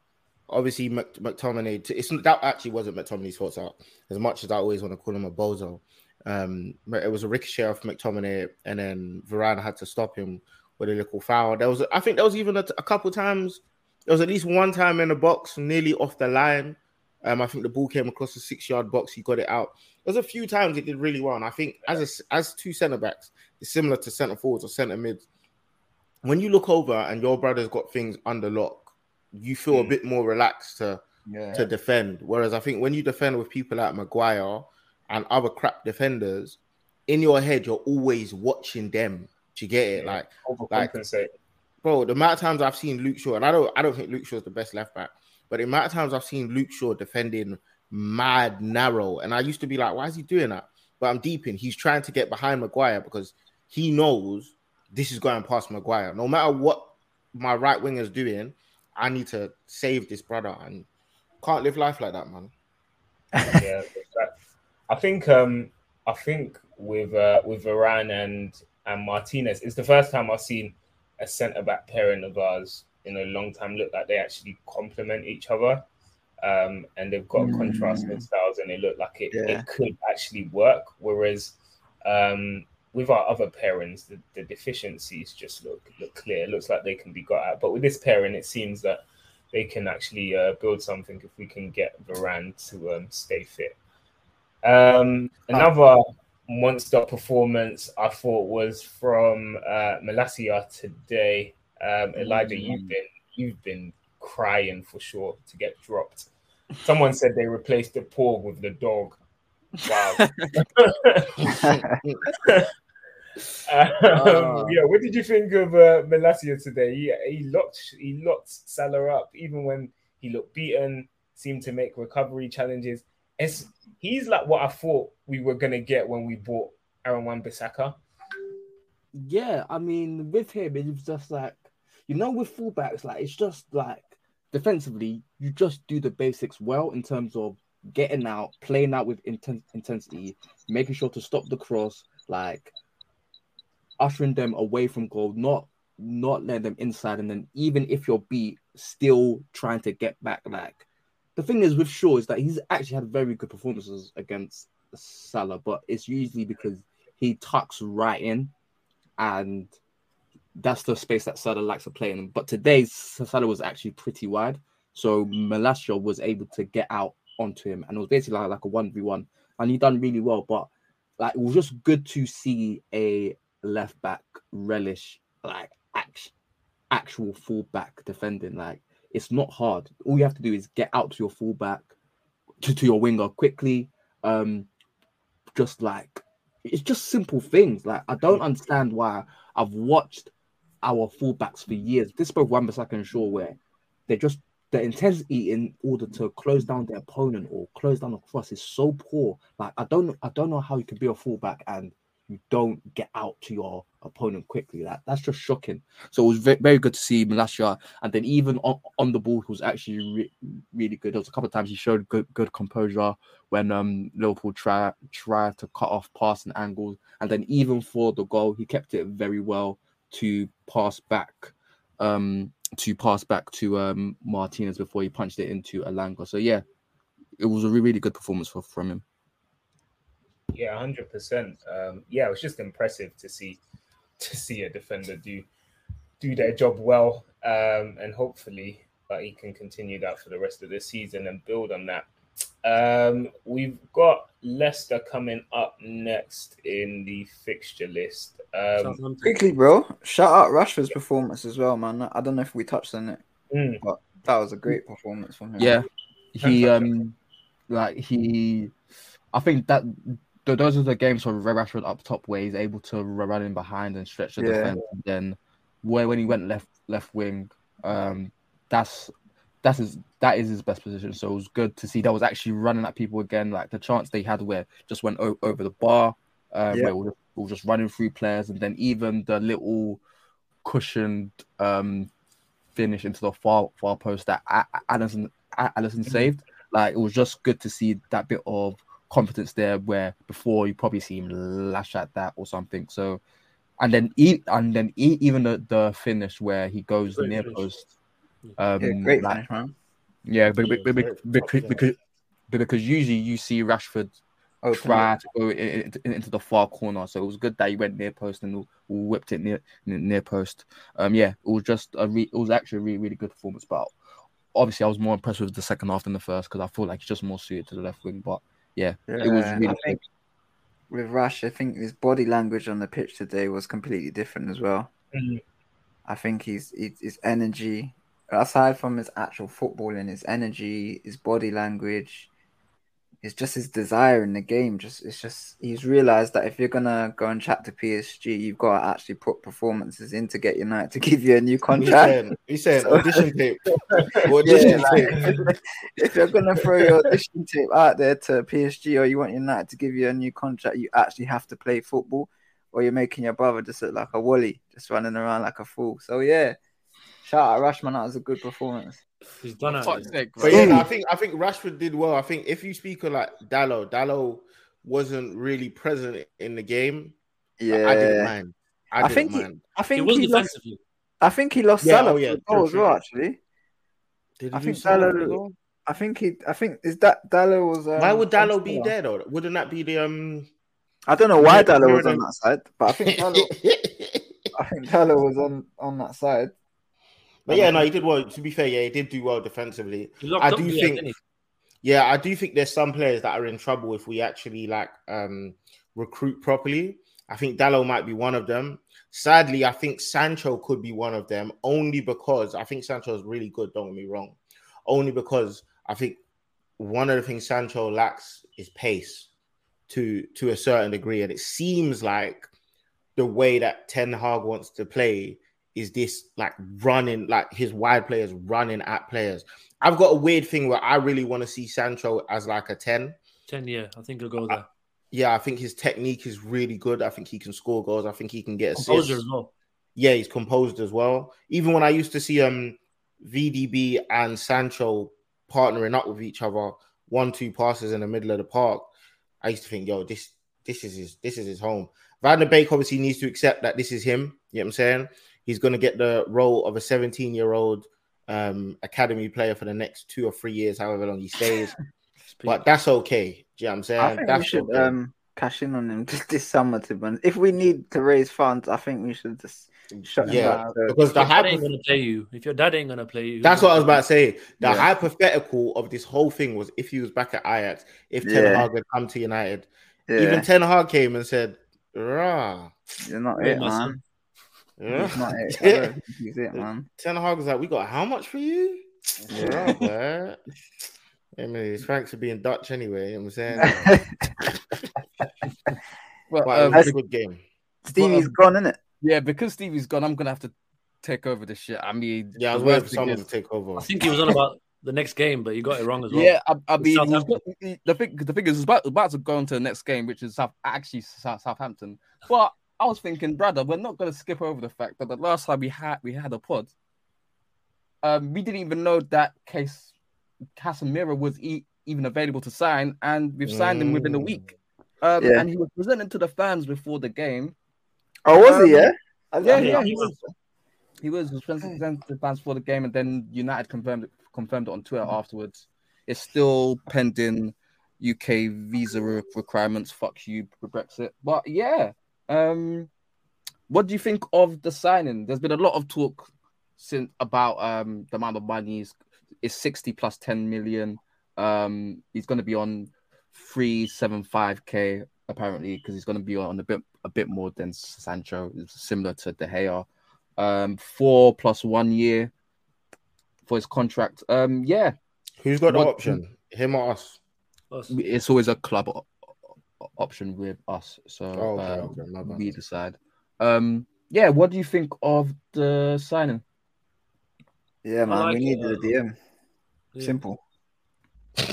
obviously Mc, McTominay. It's that actually wasn't McTominay's fault. Out as much as I always want to call him a bozo. Um, it was a ricochet off McTominay, and then Varane had to stop him with a little foul. There was, I think, there was even a, a couple times. There was at least one time in the box, nearly off the line. Um, I think the ball came across the six-yard box. He got it out. There's a few times he did really well, and I think as a as two centre backs, it's similar to centre forwards or centre mids. When you look over and your brother's got things under lock, you feel a Mm. bit more relaxed to Yeah. to defend. Whereas I think when you defend with people like Maguire and other crap defenders, in your head you're always watching them. Do you get it? Yeah. Like, like bro, the amount of times I've seen Luke Shaw, and I don't, I don't think Luke Shaw's the best left back, but the amount of times I've seen Luke Shaw defending mad narrow, and I used to be like, why is he doing that? But I'm deep in. He's trying to get behind Maguire because he knows this is going past Maguire. No matter what my right wing is doing, I need to save this brother, and can't live life like that, man. yeah, I think um I think with uh, with Varane and and Martinez, it's the first time I've seen a centre back pairing of ours in a long time look like they actually complement each other. Um, and they've got Mm. contrasting styles, and they look like it, Yeah. it could actually work. Whereas um, with our other pairings, the, the deficiencies just look look clear. It looks like they can be got at. But with this pairing, it seems that they can actually uh, build something if we can get Varane to um, stay fit. Um, another monster performance I thought was from uh, Malacia today. Um, Elijah, you've been you've been crying for sure to get dropped. Someone said they replaced the paw with the dog. Wow. um, yeah, what did you think of uh, Malacia today? He, he locked he locked Salah up even when he looked beaten. Seemed to make recovery challenges. It's, he's like what I thought we were gonna get when we bought Aaron Wan-Bissaka. Yeah, I mean, with him, it's just like you know, with fullbacks, like it's just like defensively, you just do the basics well in terms of getting out, playing out with inten- intensity, making sure to stop the cross, like ushering them away from goal, not not letting them inside, and then even if you're beat, still trying to get back. Like the thing is with Shaw is that he's actually had very good performances against Salah, but it's usually because he tucks right in and that's the space that Salah likes to play in. But today Salah was actually pretty wide, so Malacia was able to get out onto him, and it was basically like, like a one v one, and he done really well. But like it was just good to see a left back relish like act, actual fullback defending. Like it's not hard. All you have to do is get out to your fullback, to, to your winger quickly. Um, just like it's just simple things. Like I don't understand why I've watched our fullbacks for years. This both Wan-Bissaka and Shaw, where they're just the intensity in order to close down their opponent or close down a cross is so poor. Like I don't I don't know how you can be a fullback and you don't get out to your opponent quickly. That that's just shocking. So it was very, very good to see Malacia, and then even on, on the ball, he was actually re- really good. There was a couple of times he showed good good composure when um Liverpool tried tried to cut off passing angles, and then even for the goal, he kept it very well to pass back. Um, to pass back to um Martinez before he punched it into Elanga. So yeah, it was a really good performance for, from him. Yeah, hundred percent. Um, yeah, it was just impressive to see to see a defender do do their job well, um, and hopefully uh, he can continue that for the rest of the season and build on that. Um, we've got Leicester coming up next in the fixture list. Um, Quickly, bro, shout out Rashford's performance as well, man. I don't know if we touched on it, Mm. but that was a great performance from him. Yeah, he um, like he, I think that th- those are the games for Rashford up top where he's able to run in behind and stretch the Yeah. defense. And then where when he went left left wing, um, that's that's his that is his best position. So it was good to see that was actually running at people again. Like the chance they had where just went o- over the bar, uh, Yeah. where we were, we were just running through players, and then even the little cushioned um finish into the far far post that Alisson Alisson saved. Like it was just good to see that bit of confidence there where before you probably see him lash at that or something. So and then e- and then e- even the, the finish where he goes Great near finish. post. Um, Yeah, great like- finish, man. Yeah, but, Yeah, but, but, very because, because, but because usually you see Rashford Open try up. to go in, in- into the far corner, so it was good that he went near post and whipped it near near post. Um, yeah, it was just a re- it was actually a really really good performance. But obviously, I was more impressed with the second half than the first because I feel like he's just more suited to the left wing. But yeah, it was really I think with Rush, I think his body language on the pitch today was completely different as well. Mhm. I think he's, he's his energy, aside from his actual football and his energy, his body language, it's just his desire in the game. Just it's just he's realized that if you're gonna go and chat to PSG, you've got to actually put performances in to get United to give you a new He's contract. saying, he's saying So- audition tape. Audition Yeah, tape. like, if you're gonna throw your audition tape out there to PSG or you want United to give you a new contract, you actually have to play football, or you're making your brother just look like a wally, just running around like a fool. So yeah, shout out Rashman, that was a good performance. He's done it. But yeah, no, I think I think Rashford did well. I think if you speak of like Dalot, Dalot wasn't really present in the game. Yeah, I didn't mind. I, I didn't think he- I think He he lost. I think he lost Yeah, Salah oh, yeah, for the as well. Actually, Did I think lose Salah Dalot. I think he. I think is that Dalot was. Um, Why would on Dalot be there though? Wouldn't that be the um? I don't know why Yeah, Dalot was on that side, but I think Dalot, I think Dalot was on on that side. But yeah, no, he did well. To be fair, yeah, he did do well defensively. I do think, yeah, I do think there's some players that are in trouble if we actually like um recruit properly. I think Dalot might be one of them. Sadly, I think Sancho could be one of them only because I think Sancho is really good. Don't get me wrong, only because I think one of the things Sancho lacks is pace to to a certain degree, and it seems like the way that Ten Hag wants to play is this like running, like his wide players running at players. I've got a weird thing where I really want to see Sancho as like a 10. Ten, yeah, I think he'll go there. Yeah, I think his technique is really good. I think he can score goals. I think he can get assists. Composure as well. Yeah, he's composed as well. Even when I used to see um VDB and Sancho partnering up with each other, one two passes in the middle of the park, I used to think, yo, this this is his this is his home. Van der Beek obviously needs to accept that this is him. You know what I'm saying? He's going to get the role of a 17 year old um, academy player for the next two or three years, however long he stays. but that's okay. Do you know what I'm saying? I think that's we should. okay. Um, cash in on him just this summer. To be if we need to raise funds, I think we should just shut him Yeah, down. because the If your dad ain't gonna play you, if your dad ain't gonna play you, That's what I was about to say. The Yeah. hypothetical of this whole thing was if he was back at Ajax, if Ten Yeah. Hag had come to United, Yeah. even Ten Hag came and said, "Rah, You're not it, man. Son. yeah." He's not it. I don't think he's it, man. Ten Hag was like, "We got how much for you?" Yeah. Yeah, I mean, thanks for being Dutch anyway. You know what I'm saying, Well, but it um, was a good game. Stevie's um, gone, isn't it? yeah, because Stevie's gone, I'm gonna have to take over this shit. I mean, Yeah, I was waiting for thing someone is- to take over. I think he was on about the next game, but you got it wrong as well. Yeah, I, I mean, we've Southampton. got- the thing, the thing is, it's about, about to go on to the next game, which is South, actually South, Southampton. But I was thinking, brother, we're not going to skip over the fact that the last time we had we had a pod, um, we didn't even know that case Casemiro was e- even available to sign, and we've signed him within a week. Um, Yeah. and he was presented to the fans before the game. Oh, was he? Um, Yeah. Yeah, yeah, he was. He was, was presented to the fans for the game, and then United confirmed it, confirmed it on Twitter afterwards. It's still pending UK visa requirements. Fuck you, Brexit. But yeah, um, what do you think of the signing? There's been a lot of talk since about um the amount of money is is sixty plus ten million. Um, he's going to be on three seven five k apparently because he's going to be on a bit a bit more than Sancho, It's similar to De Gea. Um, four plus one year for his contract. Um, yeah, Who's got the What- option? Him or us? Us. it's always a club o- o- option with us, so Oh, okay, uh, okay, my bad. we decide. Um, yeah, what do you think of the signing? Yeah, man. like we it, needed a uh, DM. Yeah. Simple.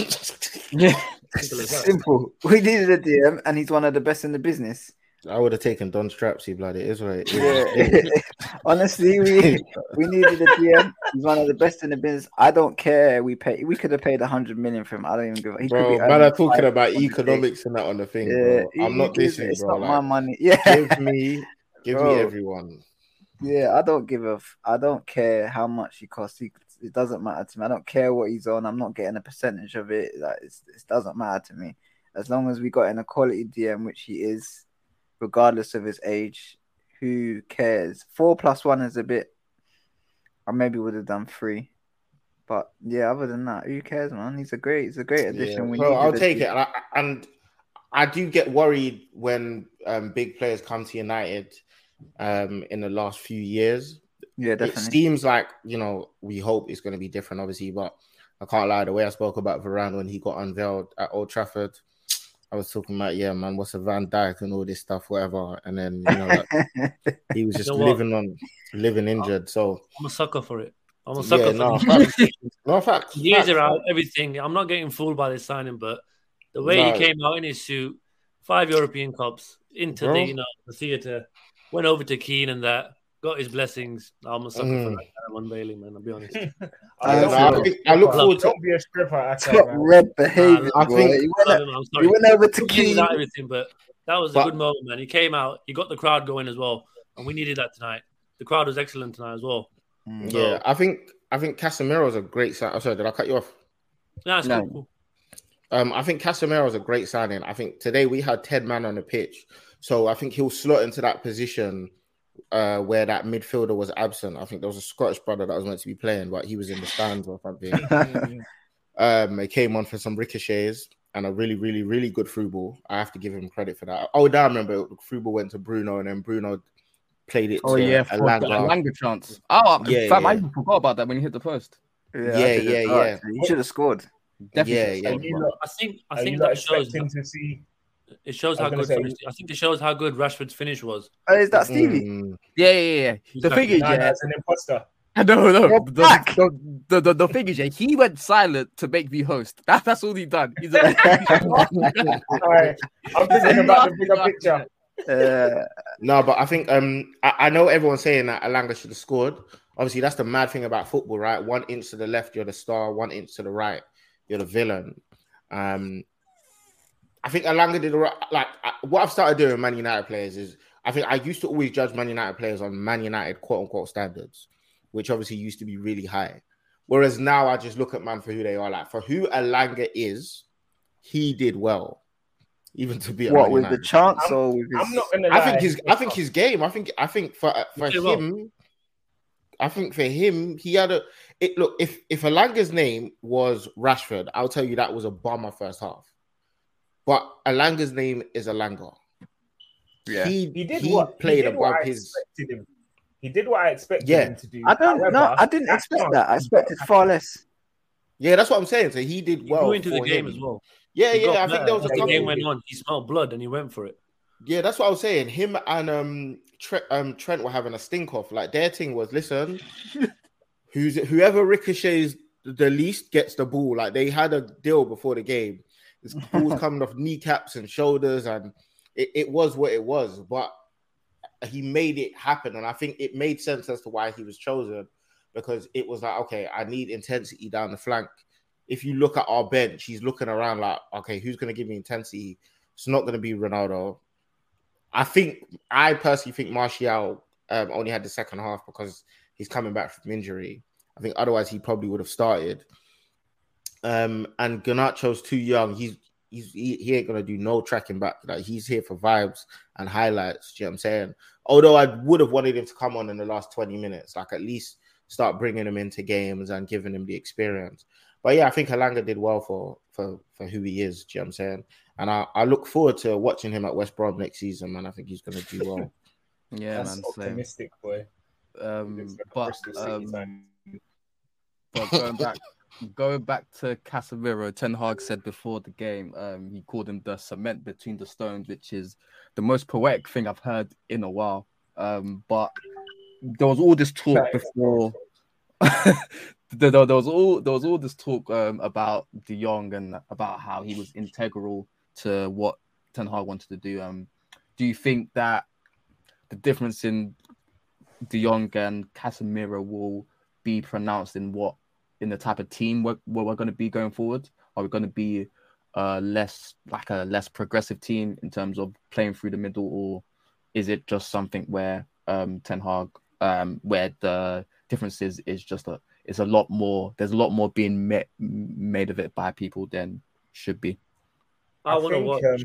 Yeah, Simple. Simple. We needed a DM, and he's one of the best in the business. I would have taken Don Strapsy, blood. It is what it is. Yeah. Honestly, we we needed a DM. He's one of the best in the business. I don't care. We pay. We could have paid a hundred million for him. I don't even give. a- He could Bro, be man, are talking about on the day. economics and that on the thing, Yeah, bro. I'm not dissing, It's bro. not my money. Yeah, give me, give me everyone. yeah. I don't give a. f- I don't care how much he costs. He, it doesn't matter to me. I don't care what he's on. I'm not getting a percentage of it. Like it's, it doesn't matter to me. As long as we got in a quality DM, which he is, regardless of his age. Who cares? Four plus one is a bit. I maybe would have done three. But yeah, other than that, who cares, man? He's a great, he's a great addition. Yeah, so I'll take D- it, and I, and I do get worried when um, big players come to United um, in the last few years. Yeah, It definitely. seems like you know we hope it's going to be different, obviously, but I can't lie. The way I spoke about Varane when he got unveiled at Old Trafford, I was talking about yeah, man, what's a Van Dijk and all this stuff, whatever, and then you know like, he was just You know what? living on living injured. So I'm a sucker for it. I'm a sucker yeah, for no, no facts. years out, everything. I'm not getting fooled by this signing, but the way No. he came out in his suit, five European Cups into Bro. the you know the theater, went over to Keane and that, got his blessings. I'm a sucker for Mm. that Aaron Bailey, man. I'll be honest. I, don't, I, think- I look stripper. forward to. Don't be a stripper. at Top that, red behavior, I think- he, went, Love him, I'm he sorry. went over to Good games Keane. everything, but that was a But- good moment, man. He came out, he got the crowd going as well, and we needed that tonight. The crowd was excellent tonight as well. Mm. Yeah, I think I think Casemiro is a great sign. Oh, sorry, did I cut you off? Yeah, it's No. cool, cool. Um, I think Casemiro is a great signing. I think today we had ten man on the pitch, so I think he'll slot into that position uh, where that midfielder was absent. I think there was a Scottish brother that was meant to be playing, but he was in the stands or something. um, he came on for some ricochets and a really, really, really good through ball. I have to give him credit for that. Oh, now I remember through ball went to Bruno, and then Bruno played it. Oh to yeah, for the Elanga. Elanga chance. Oh, Yeah, fam, I yeah. even forgot about that when he hit the post. Yeah, Yeah, yeah, know, yeah. actually. He should have scored. Definitely Yeah, yeah. have Are you scored. not, I think I are you think not that shows expecting to see? It shows how good say- finish, I think it shows how good Rashford's finish was. Oh, is that Stevie? Mm, Yeah, yeah, yeah. The Exactly. thing is, yeah, that's an imposter. no, no. You're The, the, the, the, the thing is, yeah, he went silent to make me host. That, that's all he done. He's a, All right, I'm thinking about the bigger picture. Uh, No, but I think um I, I know everyone's saying that Elanga should have scored. Obviously, that's the mad thing about football, right? One inch to the left, you're the star. One inch to the right, you're the villain. Um, I think Elanga did the right. Like what I've started doing with Man United players is I think I used to always judge Man United players on Man United quote unquote standards, which obviously used to be really high. Whereas now I just look at man for who they are. Like for who Elanga is, he did well. even to be What with the chance I'm- or with his? I'm not gonna. I think lie, his I think his game. I think I think for uh, for did well. him, I think for him, he had a it look if if Elanga's name was Rashford, I'll tell you that was a bomber first half. But Elanga's name is Elanga. Yeah. He, he did he what played he did what above I his expected him. He did what I expected Yeah. him to do. I don't. no, However, I didn't expect chance- that. I expected far less. Yeah, that's what I'm saying. So he did He well grew into the game him. as well. Yeah, He yeah. I think there was a the game went on, he smelled blood and he went for it. Yeah, that's what I was saying. Him and um Trent, um Trent were having a stink off. Like their thing was, listen, who's whoever ricochets the least gets the ball. Like they had a deal before the game. This ball's coming off kneecaps and shoulders, and it, it was what it was. But he made it happen, and I think it made sense as to why he was chosen because it was like, okay, I need intensity down the flank. If you look at our bench, he's looking around like, okay, who's going to give me intensity? It's not going to be Ronaldo. I think I personally think Martial um, only had the second half because he's coming back from injury. I think otherwise he probably would have started. Um, and Garnacho's too young. He's he's he, he ain't gonna do no tracking back. Like he's here for vibes and highlights. Do you know what I'm saying? Although I would have wanted him to come on in the last 20 minutes, like at least start bringing him into games and giving him the experience. But yeah, I think Elanga did well for for for who he is. Do you know what I'm saying? And I, I look forward to watching him at West Brom next season, man. I think he's gonna do well. Yeah, That's man. Same. optimistic, boy. Um, Looks like a but um, but going back, going back to Casemiro, Ten Hag said before the game, um, he called him the cement between the stones, which is the most poetic thing I've heard in a while. Um, but there was all this talk before. there, there was all there was all this talk um, about De Jong and about how he was integral to what Ten Hag wanted to do. Um, do you think that the difference in De Jong and Casemiro will be pronounced in what in the type of team we're, where we're going to be going forward? Are we going to be uh, less like a less progressive team in terms of playing through the middle, or is it just something where um, Ten Hag, um, where the difference is is just a it's a lot more. There's a lot more being ma- made of it by people than should be. I, want to watch. um, Hey,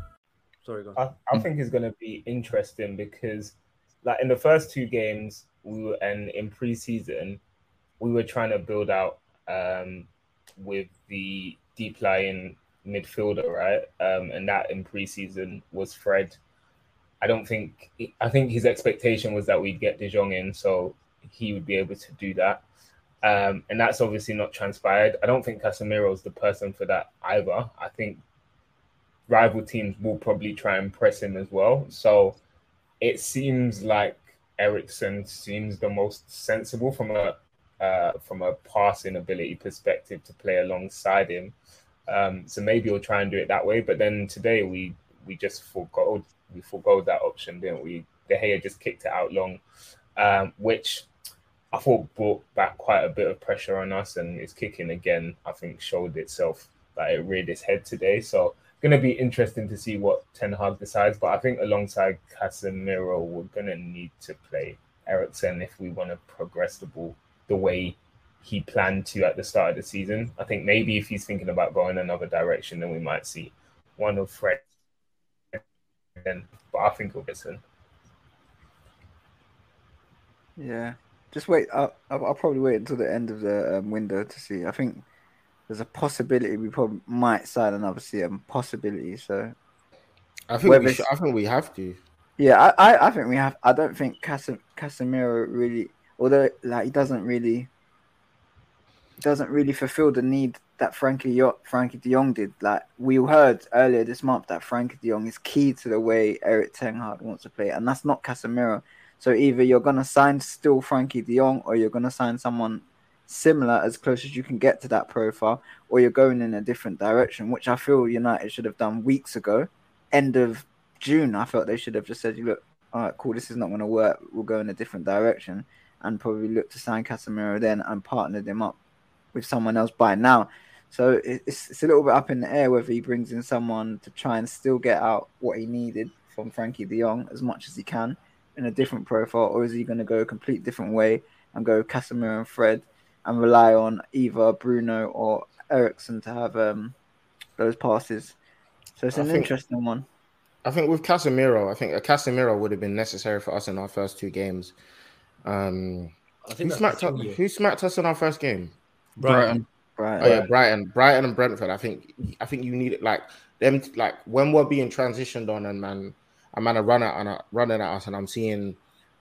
Sorry. I, I think it's going to be interesting because, like in the first two games, we were and in preseason, we were trying to build out um, with the deep lying midfielder, right? Um, and that in preseason was Fred. I don't think I think his expectation was that we'd get De Jong in, so he would be able to do that. Um, and that's obviously not transpired. I don't think Casemiro is the person for that either. I think rival teams will probably try and press him as well. So it seems like Eriksen seems the most sensible from a uh, from a passing ability perspective to play alongside him. Um, so maybe we'll try and do it that way. But then today we we just forgot we forgot that option, didn't we? De Gea just kicked it out long, um, which I thought brought back quite a bit of pressure on us, and his kicking again, I think, showed itself that it reared its head today. So going to be interesting to see what Ten Hag decides. But I think alongside Casemiro, we're going to need to play Eriksen if we want to progress the ball the way he planned to at the start of the season. I think maybe if he's thinking about going another direction, then we might see one of Fred. But I think Eriksen. Yeah, just wait. I'll I'll probably wait until the end of the um, window to see. I think there's a possibility we probably might sign another CM. Possibility. So I think Whether we should, I think we have to. yeah, I, I, I think we have. I don't think Casem, Casemiro really, although like he doesn't really, doesn't really fulfill the need that Frankie Yo- Frankie De Jong did. Like we heard earlier this month that Frankie De Jong is key to the way Erik Ten Hag wants to play, and that's not Casemiro. So either you're gonna sign still Frankie De Jong, or you're gonna sign someone similar as close as you can get to that profile, or you're going in a different direction, which I feel United should have done weeks ago. End of June, I felt they should have just said, "You "Look, all right, cool, this is not going to work. We'll go in a different direction," and probably look to sign Casemiro then and partner them up with someone else by now. So it's it's a little bit up in the air whether he brings in someone to try and still get out what he needed from Frankie De Jong as much as he can in a different profile, or is he going to go a complete different way and go Casemiro and Fred and rely on either Bruno or Eriksen to have um, those passes? So it's an think- interesting one. I think with Casemiro, I think a Casemiro would have been necessary for us in our first two games. Um, I who smacked us, the two, yeah. who smacked us in our first game? Brighton. Brighton. Oh yeah, Brighton, Brighton and Brentford. I think I think you need it like them like when we're being transitioned on and man, a man are running at and running at us, and I'm seeing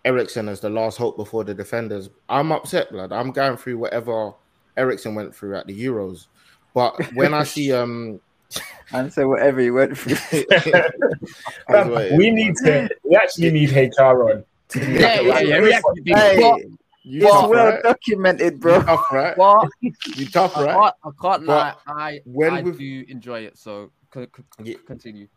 Eriksen as the last hope before the defenders. I'm upset, blood. I'm going through whatever Eriksen went through at the Euros, but when I see um, And so whatever he went through. Fam, we need to. We actually need HR on. to do Yeah, that. yeah, yeah, we actually do. Hey, But- you it's tough, well right? documented, bro. You tough, right? but You tough, I right? can't, I can't lie. I, when I we've- do enjoy it. So c- c- Yeah. continue.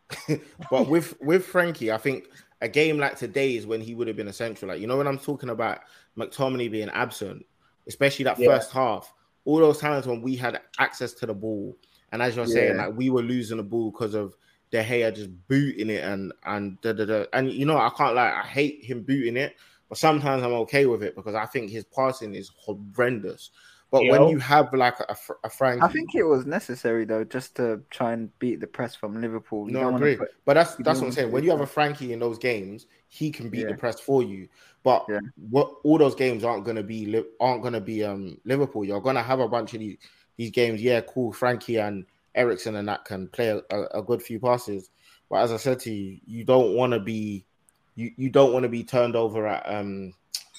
but with with Frankie, I think a game like today is when he would have been essential. Like you know when I'm talking about McTominay being absent, especially that Yeah. first half, all those times when we had access to the ball, and as you're saying, like we were losing the ball because of De Gea just booting it and and da, da, da. and you know I can't like I hate him booting it, but sometimes I'm okay with it because I think his passing is horrendous. But when Yo. you have like a, a Frankie, I think it was necessary though, just to try and beat the press from Liverpool. You No, don't I agree. put- but that's that's what I'm saying. When you have a. Frankie in those games, he can beat the press for you. But Yeah. what all those games aren't gonna be aren't gonna be um Liverpool. You're gonna have a bunch of these, these games. Yeah, cool. Frankie and Eriksen and that can play a, a, a good few passes. But as I said to you, you don't want to be you, you don't want to be turned over at um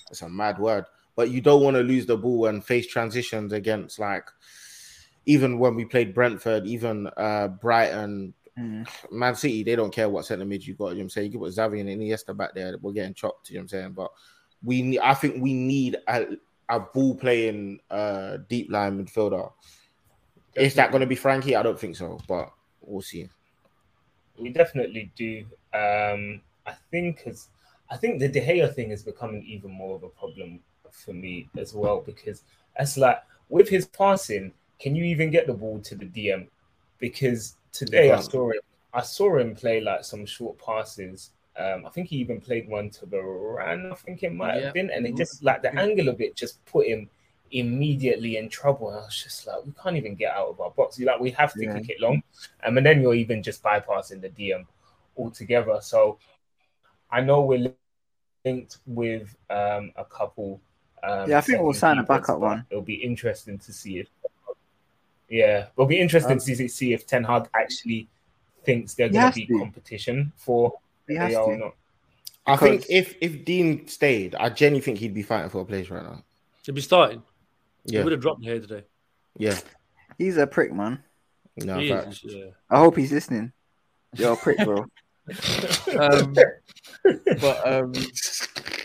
it's a mad word, but you don't want to lose the ball and face transitions against like even when we played Brentford, even uh Brighton, Mm. Man City, they don't care what centre mid you got. You know what I'm saying? You can put Xavi and Iniesta back there, we're getting chopped. You know what I'm saying? But we need, I think we need a, a ball playing uh deep line midfielder. Is that going to be Frankie? I don't think so, but we'll see. We definitely do. Um, I think as I think the De Gea thing is becoming even more of a problem for me as well because it's like with his passing, can you even get the ball to the DM? Because today I saw him, I saw him play like some short passes. Um, I think he even played one to the Varane. I think it might Yeah. have been, and it just like the angle of it just put him immediately in trouble. And I was just like, we can't even get out of our box. You like we have to Yeah. kick it long, um, and then you're even just bypassing the DM altogether. So I know we're linked with um, a couple. Um, Yeah, I think we'll sign a backup one. It'll be interesting to see if. Yeah, it'll be interesting Um, to see- see if Ten Hag actually thinks they're going to be competition for He has they are or to. not. I think if if Dean stayed, I genuinely think he'd be fighting for a place right now. To be starting. Yeah, He Yeah, would have dropped here today. yeah. He's a prick, man. No, He is, yeah. I hope he's listening. You're a prick, bro. Um, but um,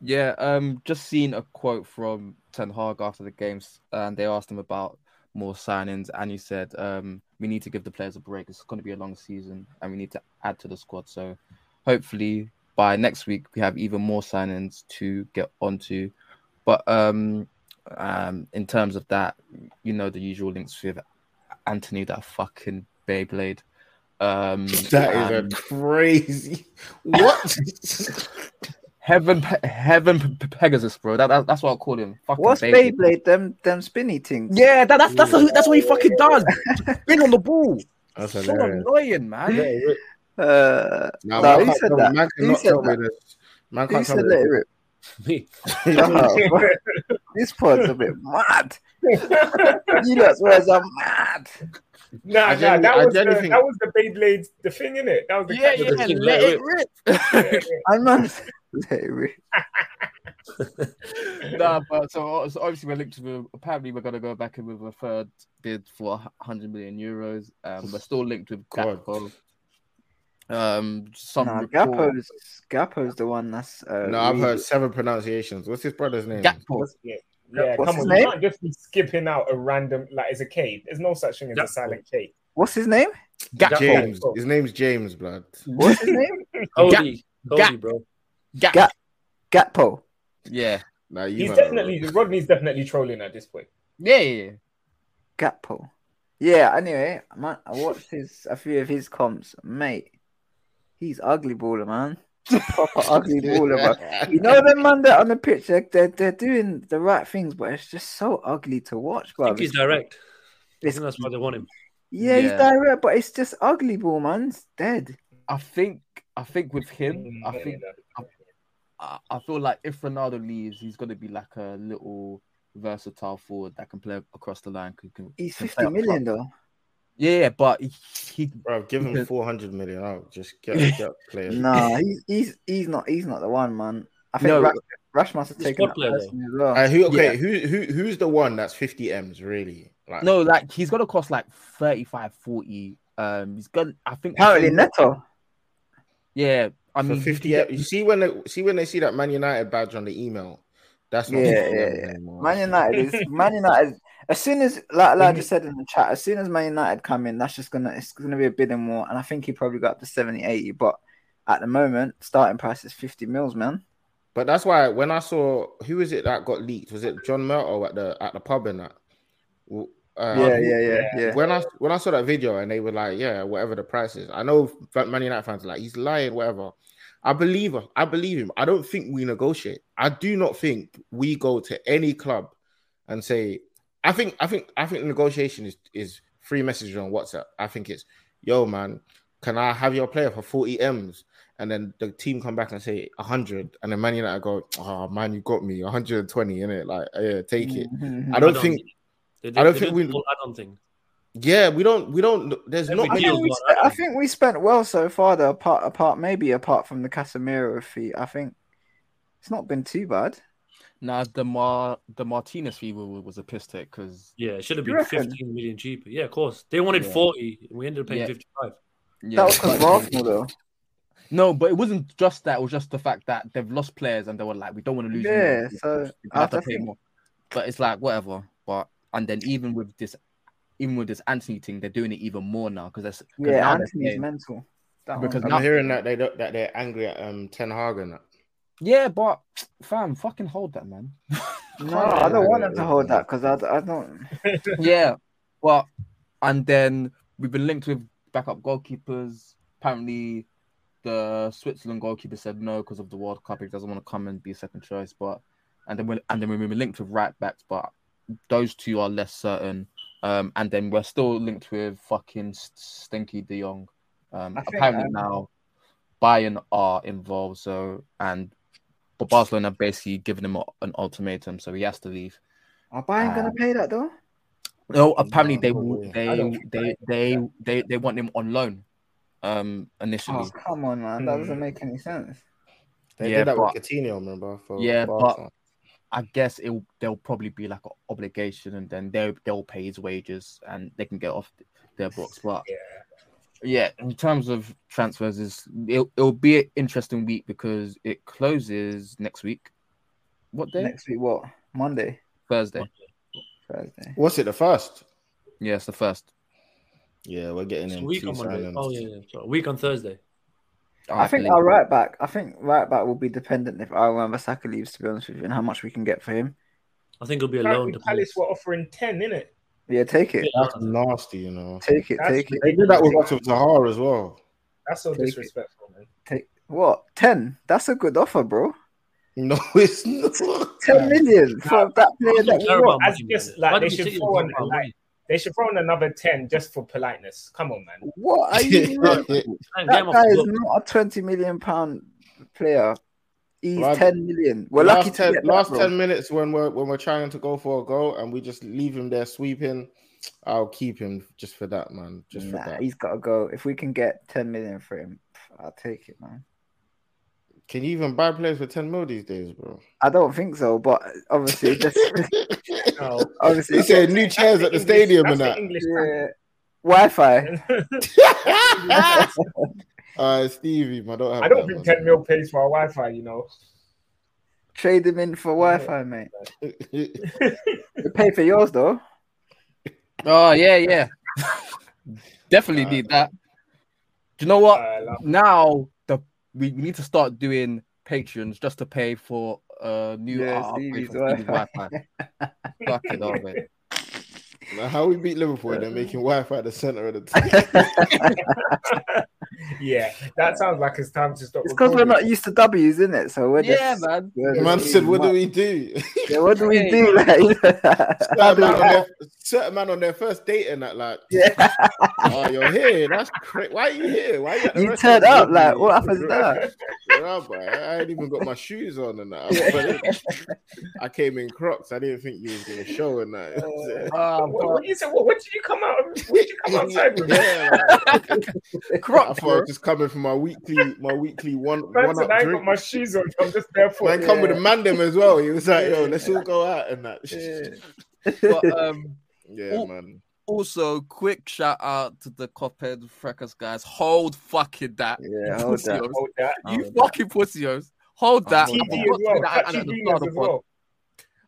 yeah, um, just seen a quote from Ten Hag after the games, and they asked him about more signings, and he said, um, "We need to give the players a break. It's going to be a long season, and we need to add to the squad. So, hopefully, by next week, we have even more signings to get onto. But um, um, in terms of that, you know, the usual links with Antony, that fucking Beyblade. Um, That is and- a crazy. What? Heaven, Pe- Heaven Pe- Pe- Pegasus, bro. That, that that's what I call him. Fucking What's Beyblade. Beyblade? Them them spinny things. Yeah, that, that's that's what, that's what he fucking does. Spin on the ball. That's So hilarious. annoying, man. Uh, No, no, man who said that? Man Who said me that? this. Man Who can't tell said me let it this. rip? Me. Shut this pod's a bit mad. you lot's words are mad. Nah, I nah, that was the, think- that was the Beyblade, the thing in it. That was the Yeah, kind yeah, the- let it rip. Yeah, yeah. I man let it rip. nah, but so, so obviously we're linked with. Apparently, we're gonna go back in with a third bid for 100 million euros. Um, we're still linked with God. Gakpo. Um, some Nah, report- Gapo's Gapo's the one that's uh, No, I've heard seven pronunciations. What's his brother's name? Gakpo. Yeah. Yeah, What's come his on. name? You can't just be skipping out a random like it's a K. There's no such thing as a silent K. What's his name? Gakpo. James. His name's James, blood. What's his name? Cody, Cody, Gak- bro. Gat Gatpo. Yeah. Nah, you He's man are definitely Rodney's definitely trolling at this point. Yeah, yeah, yeah. Gatpo. Yeah. Anyway, man, I watched his a few of his comps, mate. He's ugly baller, man. Proper ugly baller, bro. You know them man that on the pitch, they're, they're, they're doing the right things, but it's just so ugly to watch, I think he's direct. I think that's why they want him. Yeah, he's direct, but it's just ugly ball, man. It's dead. I think I think with him, Mm, I think I, I feel like if Ronaldo leaves, he's gonna be like a little versatile forward that can play across the line. Can, can, He's can 50 play million, though. Yeah, yeah, but he, he Bro, give him four hundred million. I'll Just get, get players. Nah, he's he's he's not he's not the one, man. I think No. Rash, Rash must have He's taken squad that player, as well. Uh, who, okay, Yeah. who, who, who's the one that's 50 M's, really? Like, no, like he's gonna cost like 35, 40. Um, he's gonna. I think Apparently, Neto. Yeah, I for mean, 50 you You see when they see when they see that Man United badge on the email, that's not Yeah, yeah, yeah. Man United is Man United. As soon as like like I just said in the chat, as soon as Man United come in, that's just gonna it's gonna be a bidding war, and I think he probably got up to 70, 80, But at the moment, starting price is fifty mils, man. But that's why when I saw who is it that got leaked? Was it John Murtough at the at the pub and that? W- Uh, Yeah, yeah, yeah, yeah. When I when I saw that video and they were like, yeah, whatever the price is. I know Man United fans are like he's lying, whatever. I believe her. I believe him. I don't think we negotiate. I do not think we go to any club and say. I think I think I think the negotiation is is free messages on WhatsApp. I think it's yo man, can I have your player for forty m's? And then the team come back and say hundred, and then Man United go, oh man, you got me one hundred and twenty in it. Like yeah, take it. Mhm. I don't think. They do- I don't think do we. the whole add-on thing. Yeah, we don't. We don't. There's Every not. I think, we spent, I think we spent well so far, though. Apart, apart, maybe apart from the Casemiro fee, I think it's not been too bad. Nah, the Mar the Martinez fee was, was a piss take because Yeah, it should have been reckon? 15 million cheaper. Yeah, of course. They wanted Yeah. 40. We ended up paying Yeah. 55. yeah, that was because Arsenal, though. no, but it wasn't just that. It was just the fact that they've lost players and they were like, we don't want to lose. Yeah, we- so I have to pay think- more. But it's like whatever. But and then even with this, even with this Antony thing, they're doing it even more now because that's 'cause Yeah, now they're Antony's mental. That Because I'm hearing that they don't, that they're angry at um Ten Hag and that. Yeah, but fam, fucking hold that, man. No, I don't want him to hold that because I, I don't. yeah, well, and then we've been linked with backup goalkeepers. Apparently, the Switzerland goalkeeper said no because of the World Cup. He doesn't want to come and be a second choice. But and then we and then we've been linked with right backs, but those two are less certain. Um, and then we're still linked with fucking Stinky De Jong. Um, apparently um, now Bayern are involved. So and but Barcelona have basically given him an ultimatum, so he has to leave. Are Bayern gonna Um, pay that though? No, apparently No, they no will- way. I they they they they they want him on loan. Um, initially. Oh come on, man! That doesn't make any sense. They Yeah, did that but- with Coutinho, remember? For Yeah, Barca. but I guess it there'll probably be like an obligation, and then they they'll pay his wages, and they can get off their books. But yeah, in terms of transfers, is it'll, it'll be an interesting week because it closes next week. What day? Next week, what? Monday, Thursday. Thursday. what's it? The first? Yeah, it's the first. Yeah, we're getting It's in week two on Monday. signings. Oh, yeah, yeah. So a week on Thursday. Oh, I think believe our it. right back. I think right back will be dependent if Aaron Bissaka leaves. To be honest with you, and how much we can get for him. I think it'll be a loan. Apparently Palace were offering 10, innit? Yeah, take it, That's nasty, you know. take it, That's take it. They did that with us with Zaha as well. That's so Take it. disrespectful, man. Take what? Ten? That's a good offer, bro. No, it's not. Ten million for that player that we care want. about As money, just like Why they should throw and on like they should throw on another 10 just for politeness. Come on, man. What are you? doing? Man, get that guy is not a twenty million pound player. He's Last- ten million. We're last lucky to ten, get that, last bro. ten minutes when we're when we're trying to go for a goal and we just leave him there sweeping. I'll keep him just for that, man. Just for that. he's got to go. If we can get ten million for him, I'll take it, man. Can you even buy players for ten mil these days, bro? I don't think so, but obviously, just No. obviously, He said new chairs at the English- stadium that's and the that. Yeah. Wi-Fi. Uh, Stevie, man, don't have I don't that, think 10 mil pays for our Wi Fi, you know. Trade him in for Wi-Fi, mate. you pay for yours though. Oh yeah, yeah. Definitely need that. Do you know what? now the we we need to start doing patrons just to pay for uh new Yeah, uh, upgrade for Stevie's Wi-Fi. Wi-Fi. Fucking hell, mate. Now, how we beat Liverpool? They're making Wi-Fi the center of the team. Yeah, that sounds like it's time to stop. It's because we're not used to W's, isn't it? So we're Yeah, just, man. we're man just said, "What do we do?" Yeah, what do we do? Like, certain, man on their, certain man on their first date and that, like, Yeah. oh, you're here. That's great. Why are you here? Why are you at You restaurant turned up, with like, what happens there? Yeah, I ain't even got my shoes on and that. I came in Crocs. I didn't think you was gonna show and that. Um, What, what you said? What, what did you come out? What did you come outside with? Yeah, like, Crocs, thought I bro. just coming from my weekly, my weekly one, one Branson, up I drink. got my shoes on. I'm just barefoot. Man, come with a mandem as well. He was like, "Yo, let's all go out and that." But um, Yeah, man. also quick shout out to the Cophead Freckers guys. Hold fucking that. Yeah, you hold that. Hold that. You Hold fucking pussios. Hold that. Hold I that. As well. do that Catchy at the Venus start of as well.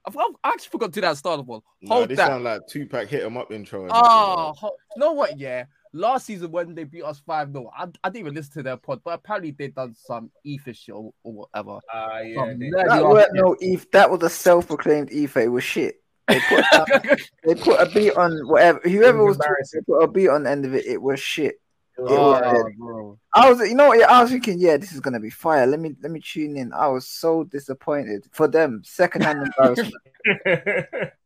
I forgot- I actually forgot to do that at the start of the pod. Nah, Hold this that. sound like Tupac hit 'em up intro. and that, Oh, ho- you know what? Yeah, last season when they beat us five 0 I, I didn't even listen to their pod, but apparently they done some ether shit or, or whatever. Ah, yeah. Some they- That weren't no ETH. That was a self-proclaimed ETH. It was shit. They put they put a beat on whatever whoever was was talking, they put a beat on the end of it. It was shit. it was Oh, bro. I was, you know, what, I was thinking, yeah, this is gonna be fire. Let me let me tune in. I was so disappointed for them. Secondhand embarrassment.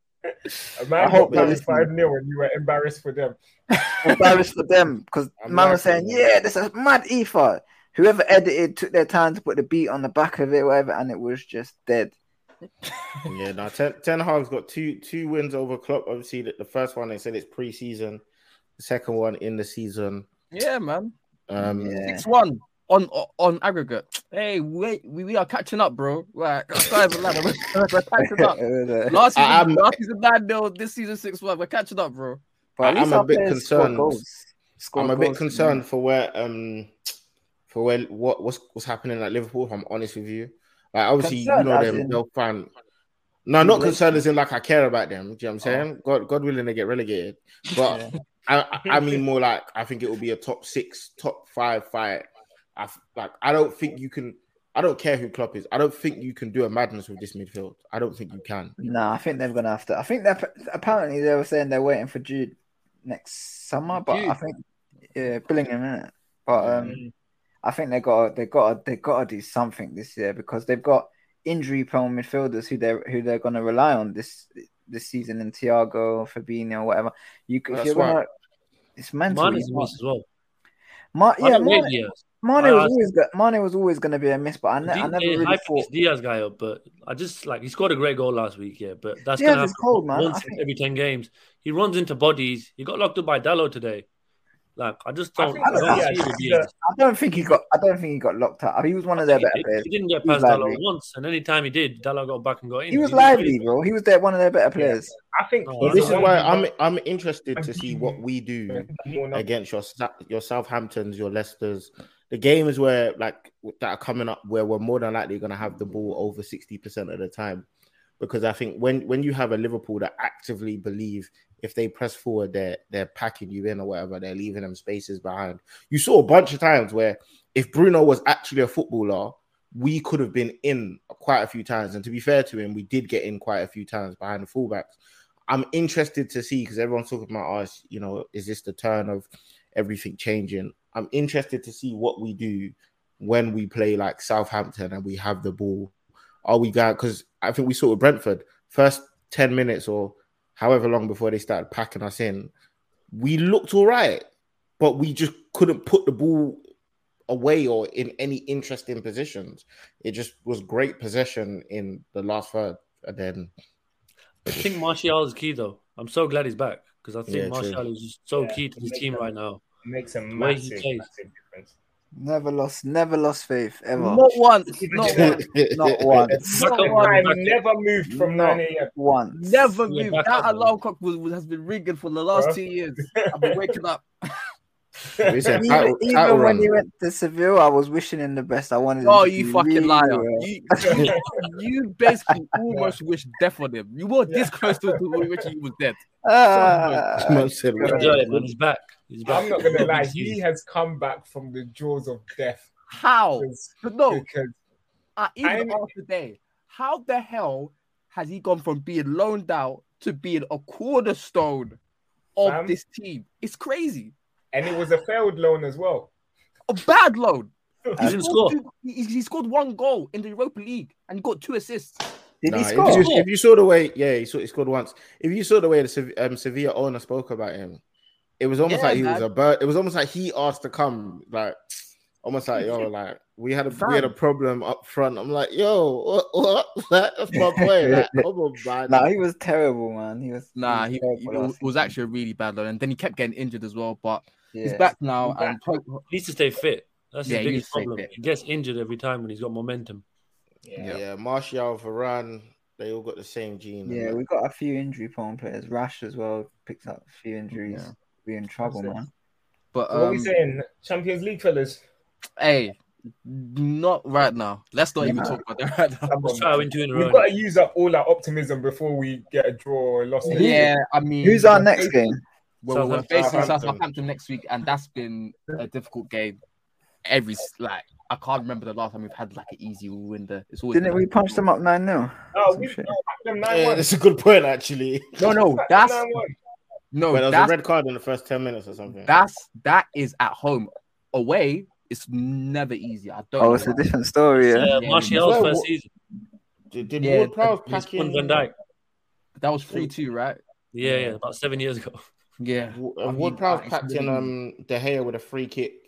A man hope got they're punished listening. five 0 and you were embarrassed for them. embarrassed for them because I'm man was saying, yeah, this is mad ether. Whoever edited took their time to put the beat on the back of it, whatever, and it was just dead. Yeah, now Ten, Ten Hag's got two two wins over Klopp. Obviously, the, the first one they said it's pre-season. The second one in the season. Yeah, man. Um, Yeah. Six one on on aggregate. Hey, wait, we, we are catching up, bro. Like, I can't even lie, we're, we're catching up. Last season, I- I'm- last season nine 0 this season six one. We're catching up, bro. at least I'm a bit concerned. goals. Scored I'm a bit goals, concerned for where um for where what what's what's happening at Liverpool. If I'm honest with you, like obviously Concerned you know them. in- They'll find. No, not concerned as in like I care about them. Do you know what I'm Oh. saying? God, God willing, they get relegated. But I, I I mean more like I think it will be a top six, top five fight. I f- like I don't think you can. I don't care who Klopp is. I don't think you can do a madness with this midfield. I don't think you can. No, I think they're gonna have to. I think they're apparently they were saying they're waiting for Jude next summer, but I think yeah, Bellingham in it. But um, I think they got they got they got to do something this year because they've got injury prone midfielders who they are who they're gonna rely on this this season in Thiago, Fabinho, whatever. You could, if you're why- gonna, it's mental. Mane's you a miss as well. Ma- yeah, don't rate Mane, Diaz. Was always go- Mane was always gonna be a miss, but I, ne- Di- never they really hyped thought. Diaz guy up, but I just like he scored a great goal last week, yeah. But that's Diaz gonna is cold, man. once think- every ten games. He runs into bodies. He got locked up by Dalot today. Like I just don't, think I don't Diaz see it with is Diaz. I don't think he got. I don't think he got locked up. He was one of their better did- players. he didn't get He was past Dalot once, and any time he did, Dalot got back and got in. He was did really lively, well. bro. He was their one of their better players. I think. Oh, no, But I this is why I'm I'm interested to see what we do against your Sa- your Southamptons, your Leicesters, the games where like that are coming up where we're more than likely going to have the ball over sixty percent of the time, because I think when when you have a Liverpool that actively believe if they press forward, they're they're packing you in or whatever, they're leaving them spaces behind. You saw a bunch of times where if Bruno was actually a footballer, we could have been in quite a few times. And to be fair to him, we did get in quite a few times behind the fullbacks. I'm interested to see because everyone's talking about oh, us, you know, is this the turn of everything changing? I'm interested to see what we do when we play like Southampton and we have the ball. Are we going? Because I think we saw with Brentford first 10 minutes or however long before they started packing us in, we looked all right, but we just couldn't put the ball away or in any interesting positions. It just was great possession in the last third. And then I think Martial is key though. I'm so glad he's back because I think Yeah, true. Martial is just so Yeah, key to this team a- right now. Makes a The way he massive, massive difference. Never lost, never lost faith ever. Not once. Not once. Not once. Back Not up, one back time, never moved from Not 9 a.m. once. Never moved. That alarm clock was, was- has been ringing for the last Bruh. two years. I've been waking up. We Even, title, even when run. he went to Seville, I was wishing him the best. I wanted. Oh, you fucking really liar! well. You, you basically almost wished death on him. You were this close to, to wishing he was dead. Ah. Man said, Enjoy. He's back. He's back. I'm not gonna lie, he has come back from the jaws of death. How? Because- But no, because uh, even I'm- after today, how the hell has he gone from being loaned out to being a cornerstone of Fam. this team? It's crazy. And it was a failed loan as well. A bad loan. He He didn't scored, score. two- he, he scored one goal in the Europa League and got two assists. Did Nah, he if you, if you saw the way, yeah, he, saw, he scored once. If you saw the way the Sev- um, Sevilla owner spoke about him, it was almost Yeah, like he was a bird. It was almost like he asked to come, like almost like yo, like we had a we had a problem up front. I'm like, yo, what? what? That's my boy. Like, come on. Nah, he was terrible, man. He was. Nah, he he, was he- terrible it was actually a really bad loan, and then he kept getting injured as well. But he's back now, He's back. and pro- He needs to stay fit. That's Yeah, his biggest needs problem. fit. He gets injured every time when he's got momentum. Yeah, yeah. Martial, Varane, they all got the same gene. Yeah, that. we got a few injury prone players. Rash as well picked up a few injuries. Yeah. We're in trouble, That's it. man. but So what are we um, saying? Champions League fellas. hey, not right now. Let's not even talk about that right now. Come Let's on, try man. win two in We've got to use up all our optimism before we get a draw or a loss. Yeah, I mean, Who's our next game? Well, we're facing Southampton. Southampton next week, and that's been a difficult game. Every like, I can't remember the last time we've had like an easy win there. It's always Didn't we punch them up 9 0? Oh, we no, back them nine Yeah, one. that's a good point actually. No, no, that's no, But there was a red card in the first ten minutes or something. that's that is at home. Away, it's never easy. I don't. Oh, know it's a different story. Yeah. Yeah, Martial's first season. Did, did Yeah, Ward Prowse pack in? Van Dijk. That was three two, right? Yeah, yeah, about seven years ago. Yeah. W- I uh, Ward Prowse it's packed in really- um De Gea with a free kick.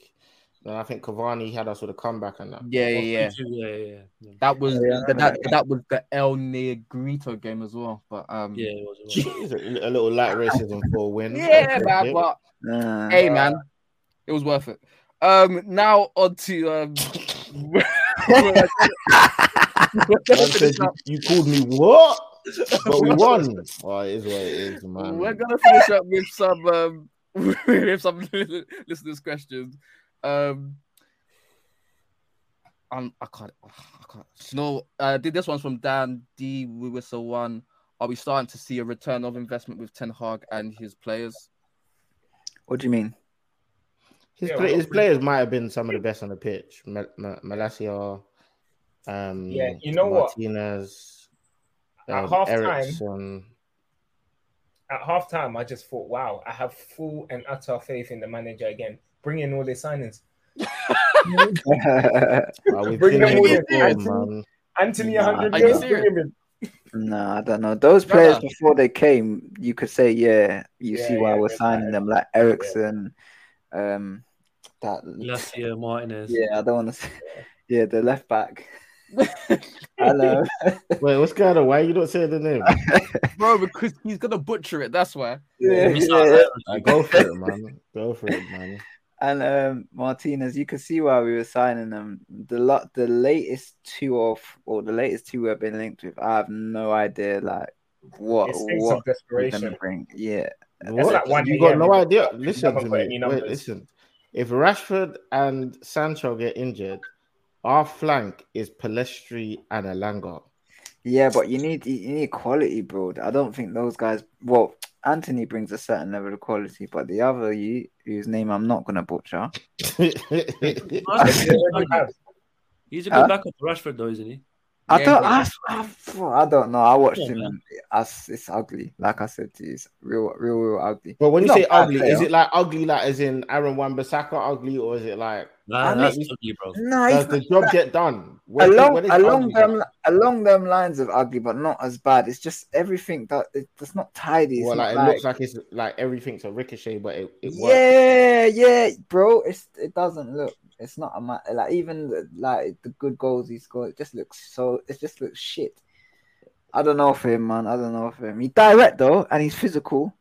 And I think Cavani had us with a comeback and that. Yeah, yeah, yeah. yeah, yeah, yeah. That was Yeah, that, that, that was the El Negrito game as well. But um, Yeah, it was. It was. A, a little light racism for a win. yeah, man. But Uh, hey, man, it was worth it. Um, now on to um. You, you called me what? But we won. Well, it is what it is, man. We're gonna finish up with some um with some listeners' questions. Um, um I can't, I can't. No, uh, did this one's from Dan D. We whistle one. Are we starting to see a return of investment with Ten Hag and his players? What do you mean? His, Yeah, play, his players might have been some of the best on the pitch. Mal- Ma- Malacia, um, Yeah, you know what? Martinez, At um, half time- At half time, I just thought, wow, I have full and utter faith in the manager again. Bring in all the signings. We've Bring them all in. before, Antony, man. Antony, Nah, 100 are you million. serious? bring him in. no, I don't know. Those players Brother. before they came, you could say, yeah, you Yeah, see why yeah, we're signing bad. them, like Eriksen, um, that. Lacia Martinez. Yeah, I don't want to say. Yeah, the left back. I know. Wait, what's going on? Why you don't saying the name? Bro, because he's gonna butcher it. That's why. yeah, Miss yeah. Uh, go for it, man. Go for it, man. And um, Martinez, you can see why we were signing them. The lot, the latest two of, or the latest two we've been linked with. I have no idea, like what what of we're gonna desperation. bring. Yeah, What? like 1 you got no idea. Listen to me. any Wait, numbers. listen. If Rashford and Sancho get injured, our flank is Pellistri and Elanga. yeah, but you need you need quality, bro. I don't think those guys. Well, Antony brings a certain level of quality, but the other you, whose name I'm not gonna butcher. They already have. He's a Huh? good backup for Rashford, though, isn't he? I don't. yeah. I, I, I don't know. I watched Yeah, him, man. and it's, it's ugly. Like I said to you, it's real, real, real ugly. But when you say not a bad ugly, player. is it like ugly, like as in Aaron Wan-Bissaka ugly, or is it like Nah, I mean- that's ugly, bro. No, does the job that- get done? When- along when is along ugly? them along them lines of ugly, but not as bad. It's just everything that it, it's not tidy. It's Well, not like, it looks like it's like everything's a ricochet, but it, it works. yeah, yeah, bro. It's it doesn't look. It's not a ma- like even the, like the good goals he scored. It just looks so. It just looks shit. I don't know for him, man. I don't know for him. He's direct though, and he's physical.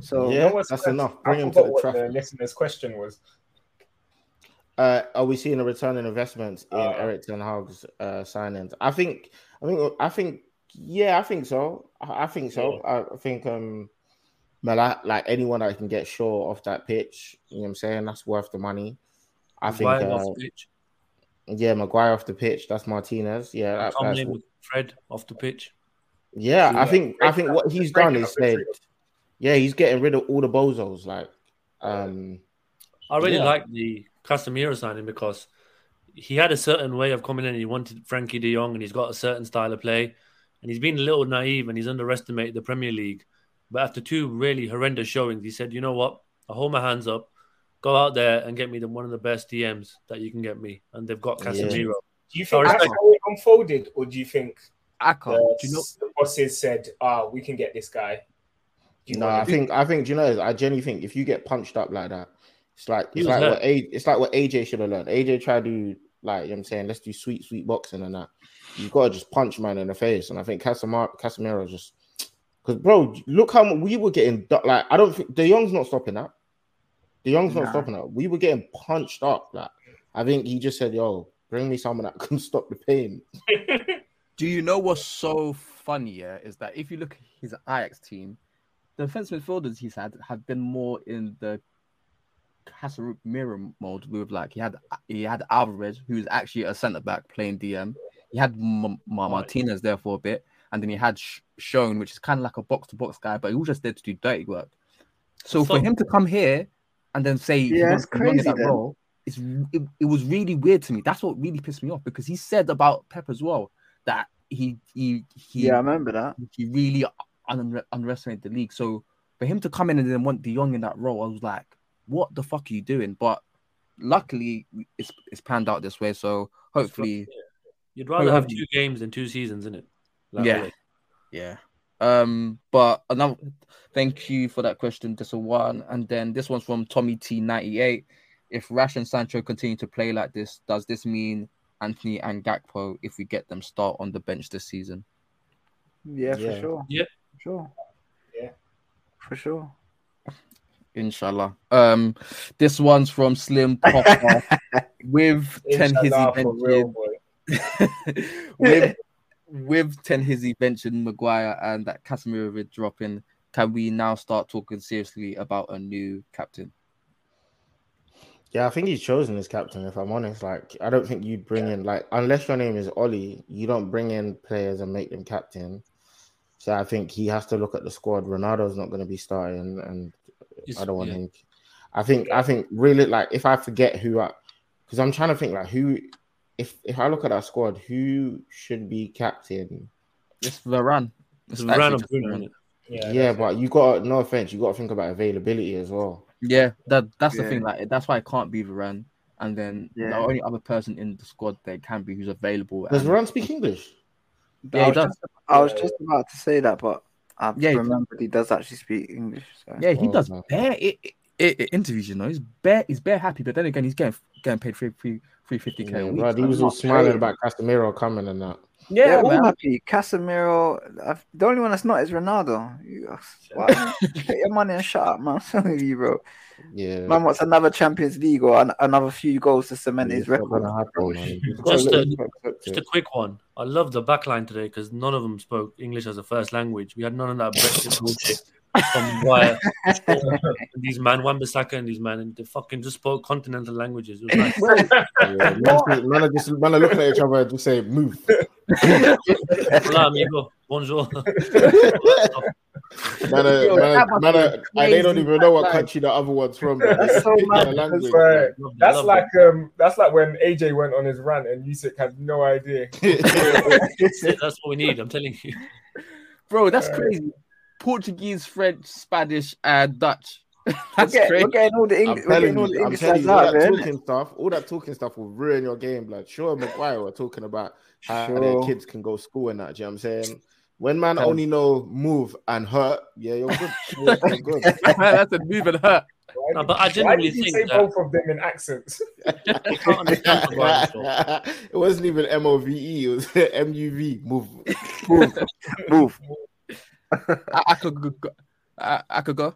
So Yeah, know that's worse? enough. I Bring him to the what traffic. the listener's question was. Uh, are we seeing a return in investments in Uh, Erik Ten Hag's uh, signings? I think, I think, I think, yeah, I think so. I, I think so. I, I think, um, Mala, like anyone that can get Shaw off that pitch, you know what I'm saying? That's worth the money. I Maguire think. off Uh, the pitch. yeah, Maguire off the pitch. That's Martinez. Yeah, that, that's in with Fred off the pitch. yeah. I Yeah. think I think what he's done breaking is said, yeah, he's getting rid of all the bozos. Like, um, I really Yeah. like the Casemiro signing because he had a certain way of coming in. He wanted Frenkie De Jong, and he's got a certain style of play. And he's been a little naive, and he's underestimated the Premier League. But after two really horrendous showings, he said, "You know what? I hold my hands up. Go out there and get me the, one of the best DMs that you can get me." And they've got Yeah. Do you think that's how it unfolded, or do you think I can't. the, Do you know? the bosses said, "Ah, we can get this guy"? You no, I think I think do you know I genuinely think if you get punched up like that, it's like it's like hurt. what A, it's like what AJ should have learned. AJ tried to do like you know what I'm saying, let's do sweet sweet boxing and that. You gotta just punch man in the face, and I think Casemiro Casemiro just because bro, look how we were getting du- like I don't think De Jong's not stopping that. De Jong's not Nah. stopping that. We were getting punched up. Like I think he just said, "Yo, bring me someone that can stop the pain." Do you know what's so funny? Yeah, is that if you look at his Ajax team, the defense midfielders he's had have been more in the Casemiro mode. With like he had he had Alvarez, who's actually a centre back playing DM. He had M- Ma- Martinez there for a bit, and then he had Sh- Schöne, which is kind of like a box to box guy, but he was just there to do dirty work. So for him to come here and then say he Yeah, wants it's in crazy that then. role, it's it, it was really weird to me. That's what really pissed me off because he said about Pep as well that he he he Yeah, I remember that. he really un- underestimated the league. So for him to come in and then want De Jong in that role, I was like, what the fuck are you doing? But luckily, it's it's panned out this way. So hopefully, You'd rather have two games than two seasons, isn't it? yeah, yeah. Um, but another thank you for that question. This one, and then this one's from Tommy T ninety eight. If Rash and Sancho continue to play like this, does this mean Antony and Gakpo, if we get them, start on the bench this season? Yeah, Yeah. for sure. Yeah. For sure. Yeah. For sure. Inshallah. Um, this one's from Slim Popper with ten hizzy Inshallah, for real, with with ten hizzy benching Maguire and that Casemiro dropping. Can we now start talking seriously about a new captain? Yeah, I think he's chosen his captain. If I'm honest, like I don't think you'd bring in like unless your name is Ollie, you don't bring in players and make them captain. So I think he has to look at the squad. Ronaldo's not going to be starting, and He's- I don't want yeah. him. I think I think really like if I forget who I, because I'm trying to think like who, if if I look at our squad, who should be captain? It's Varane. It's Varane actually and Varane. Yeah, Yeah, but you got no offense, you got to think about availability as well. Yeah, that that's the Yeah. thing. Like that's why it can't be Varane. And then the only other person in the squad there can be who's available. Does and- Varane speak English? Yeah, I he was does. just, I was just about to say that, but I Yeah, he- remembered he does actually speak English. So. Yeah, he Oh, does no. bare it, it, it, interviews. You know, he's bare he's bare happy. But then again, he's getting getting paid three three three fifty k Yeah, a bro, he was all smiling playing. about Casemiro coming and that. Yeah, yeah, all man. happy. Casemiro, I've, the only one that's not is Ronaldo. You, uh, what? Get your money and shut up, man. I'm you, bro. Yeah, Man wants another Champions League or an, another few goals to cement it's his record. happen, bro. man. He's gotta Just a- he's gotta accept Just a quick one. I love the backline today because none of them spoke English as a first language. We had none of that Brexit bullshit from why these man Wan-Bissaka and these man and they fucking just spoke continental languages. It was nice. Yeah, man, man, are just man are looking at each other and just say move. Hola, amigo. Bonjour. Man, are, Yo, man, are- man are- and they don't even know what country the other one's from. That's so mad. That's right. That's like um, that's like when AJ went on his rant and Usyk had no idea. That's. That's what we need. I'm telling you. bro. That's Uh, crazy. Portuguese, French, Spanish, and Dutch. We're getting, crazy. we're getting all the I'm English, we're getting all the I'm English telling lads you, all out that there. talking stuff, all that talking stuff will ruin your game. Like, sure, Maguire were talking about how Sure. their kids can go school and that. Do you know what I'm saying? When man Tell 'em. only know move and hurt, yeah, you're good. You're good. That's a move and hurt. Why No, but I why genuinely did you think say that- both of them in accents? They can't understand it wasn't even M O V E, it was M U V. Move. Move, move. I, I could go. I, I could go.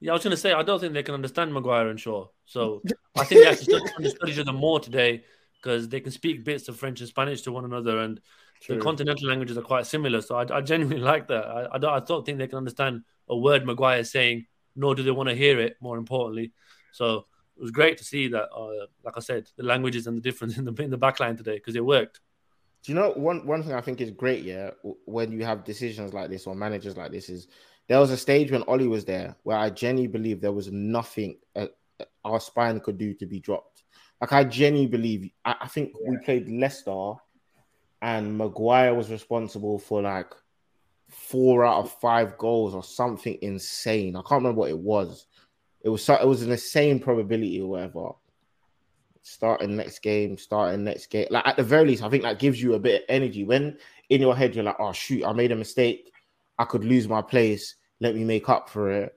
Yeah, I was going to say, I don't think they can understand Maguire and Shaw. So I think they actually understood each other more today because they can speak bits of French and Spanish to one another, and True. the continental languages are quite similar. So I, I genuinely like that. I, I, don't, I don't think they can understand a word Maguire is saying, nor do they want to hear it. More importantly, so it was great to see that. Uh, like I said, the languages and the difference in the in the backline today because it worked. Do you know one one thing I think is great? Yeah, when you have decisions like this or managers like this, is there was a stage when Ollie was there where I genuinely believe there was nothing uh, our spine could do to be dropped. Like I genuinely believe. I, I think yeah. we played Leicester, and Maguire was responsible for like four out of five goals or something insane. I can't remember what it was. It was it was an insane probability or whatever. Starting next game, starting next game. Like at the very least, I think that gives you a bit of energy. When in your head you're like, "Oh shoot, I made a mistake. I could lose my place. Let me make up for it."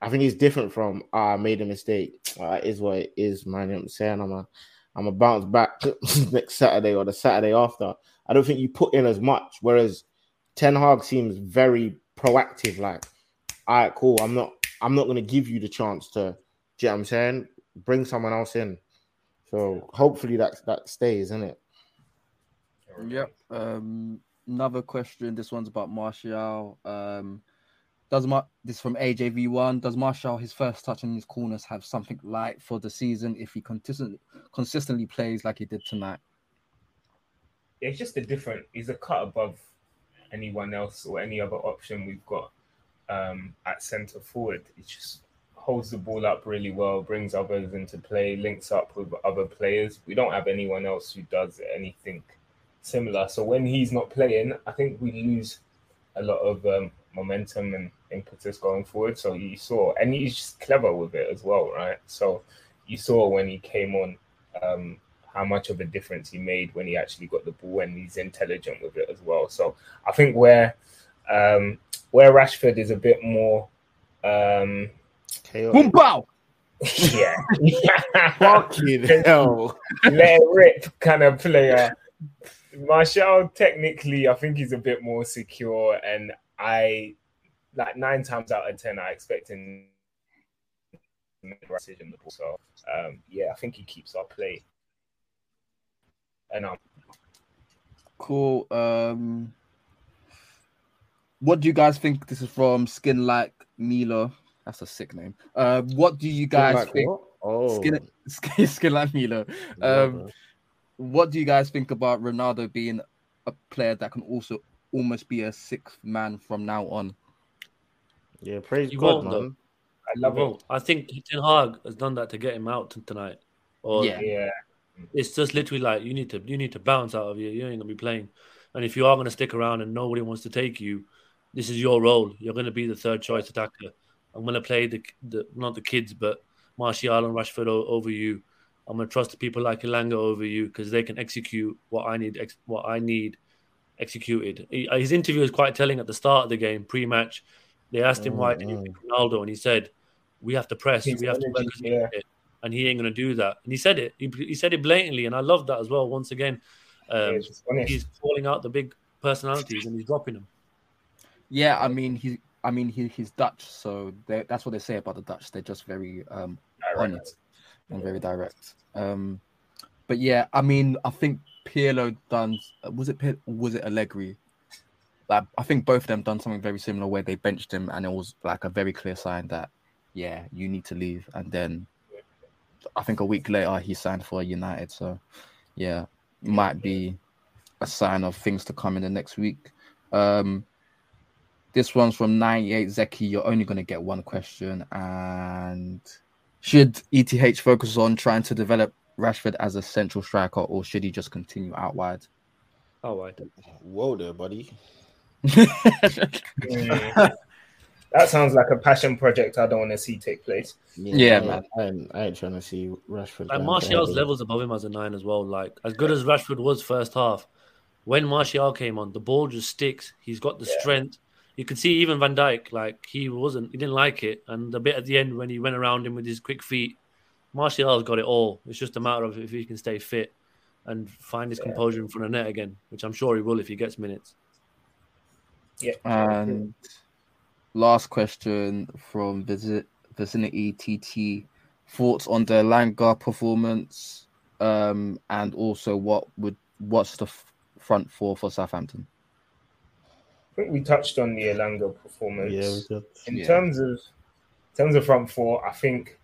I think it's different from oh, I made a mistake. Uh, is what it is, man. You know I'm saying? I'm a I'm a bounce back next Saturday or the Saturday after. I don't think you put in as much. Whereas Ten Hag seems very proactive. Like, all right, cool. I'm not. I'm not going to give you the chance to. Do you know what I'm saying? Bring someone else in. So hopefully that that stays, isn't it? Yep. Um, another question. This one's about Martial. Um, does Mar- this from AJV one? Does Martial his first touch in his corners have something light for the season if he consistently consistently plays like he did tonight? It's just a different. He's a cut above anyone else or any other option we've got um, at centre forward. It's just holds the ball up really well, brings others into play, links up with other players. We don't have anyone else who does anything similar. So when he's not playing, I think we lose a lot of um, momentum and impetus going forward. So you saw, and he's just clever with it as well, right? So you saw when he came on um, how much of a difference he made when he actually got the ball, and he's intelligent with it as well. So I think where um, where Rashford is a bit more. Um, Boom, bow. yeah, fucking hell, let rip kind of player. Martial, technically, I think he's a bit more secure, and I like nine times out of ten, I expect him to make a decision. So um, yeah, I think he keeps our play and um, cool. Um, what do you guys think? This is from Skin Like Milo. That's a sick name. Uh, what do you guys like think? What? Oh, skin, skin, skin Milo. Um, what do you guys think about Ronaldo being a player that can also almost be a sixth man from now on? Yeah, praise you God, man. Though. I love it. I think Ten Hag has done that to get him out tonight. Or yeah, yeah. It's just literally like you need to you need to bounce out of here. You ain't gonna be playing. And if you are gonna stick around and nobody wants to take you, this is your role. You're gonna be the third choice attacker. I'm gonna play the, the not the kids, but Martial and Rashford over you. I'm gonna trust the people like Elanga over you because they can execute what I need. Ex- what I need executed. He, his interview was quite telling at the start of the game, pre-match. They asked him why did you pick Ronaldo, and he said, "We have to press. His we have to energy, work." yeah. And he ain't gonna do that. And he said it. He, he said it blatantly, and I love that as well. Once again, um, it's he's calling out the big personalities and he's dropping them. Yeah, I mean he, I mean he, he's Dutch, so that's what they say about the Dutch. They're just very um honest and very direct. Um, but yeah, I mean I think Pirlo done was it was it Allegri? Like I think both of them done something very similar where they benched him and it was like a very clear sign that yeah you need to leave. And then I think a week later he signed for United. So yeah, might be a sign of things to come in the next week. Um, this one's from 98 Zeki. You're only going to get one question. And should ETH focus on trying to develop Rashford as a central striker or should he just continue out wide? Oh, I don't. Whoa there, buddy. Mm. that sounds like a passion project I don't want to see take place. Yeah, I- man. I, ain't, I ain't trying to see Rashford. Like Martial's levels above him as a nine as well. Like as good as Rashford was first half, when Martial came on, the ball just sticks. He's got the strength. You can see even Van Dijk, like he wasn't, he didn't like it. And the bit at the end when he went around him with his quick feet, Martial's got it all. It's just a matter of if he can stay fit and find his composure in front of net again, which I'm sure he will if he gets minutes. Yeah. And last question from visit vicinity TT thoughts on the Langa performance, um, and also what would what's the f- front four for Southampton? Think we touched on the Elanga performance. Yeah, we did. In Yeah. terms of in terms of front four, I think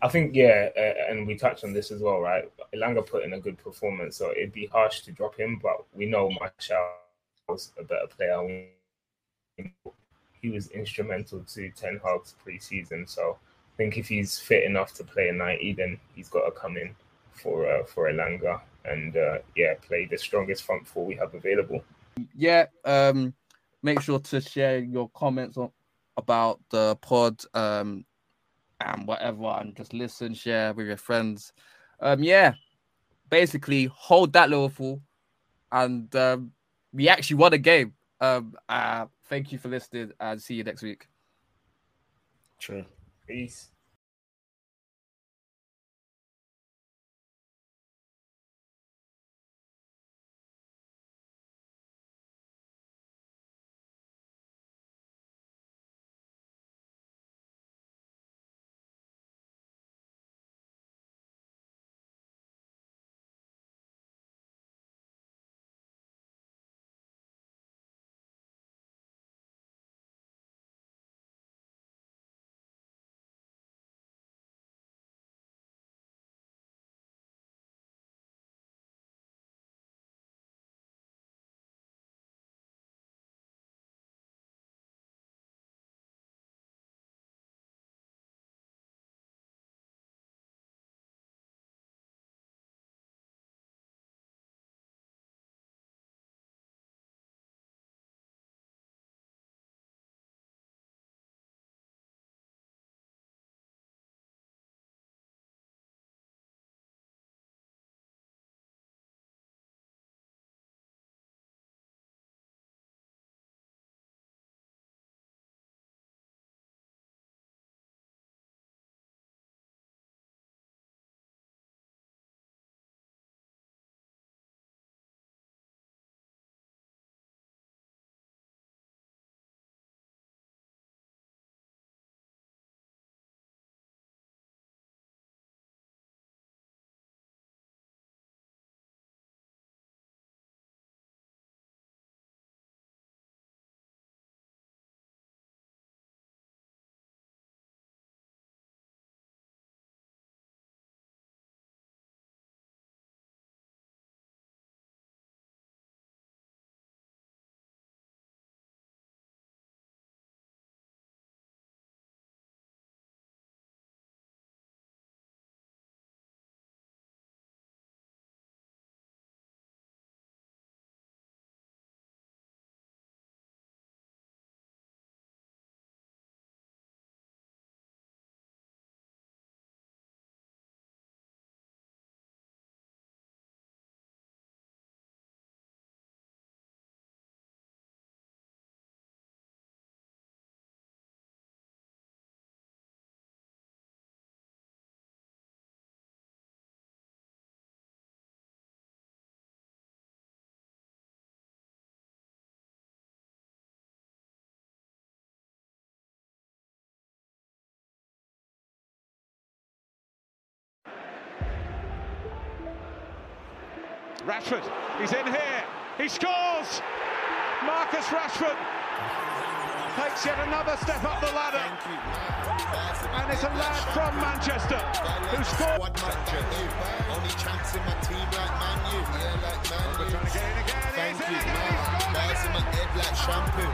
I think yeah, uh, and we touched on this as well, right? Elanga put in a good performance, so it'd be harsh to drop him, but we know Martial was a better player. He was instrumental to Ten Hag's preseason, so I think if he's fit enough to play a 90, then he's got to come in for uh, for Elanga and uh, yeah, play the strongest front four we have available. yeah um make sure to share your comments on about the pod um and whatever and just listen share with your friends um yeah basically hold that Liverpool and um we actually won a game um uh thank you for listening and see you next week True. Peace. Rashford, he's in here. He scores. Marcus Rashford takes yet another step up the ladder. And it's a lad from Manchester who scored. Only chance in my team like Man U. Yeah, like Man U. Thank you, man. Bars in my head like shampoo.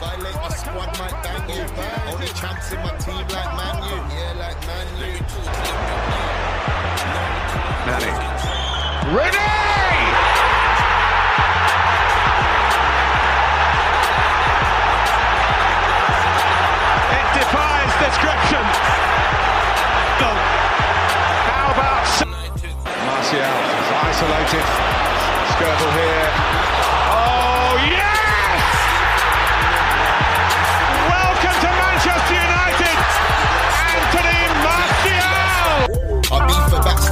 Violate my squad, might bang you. Only chance in my team like Man U. Yeah, like Man U. Manny. It defies description. How about Martial is isolated. Skirtle here.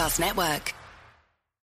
Podcast Network.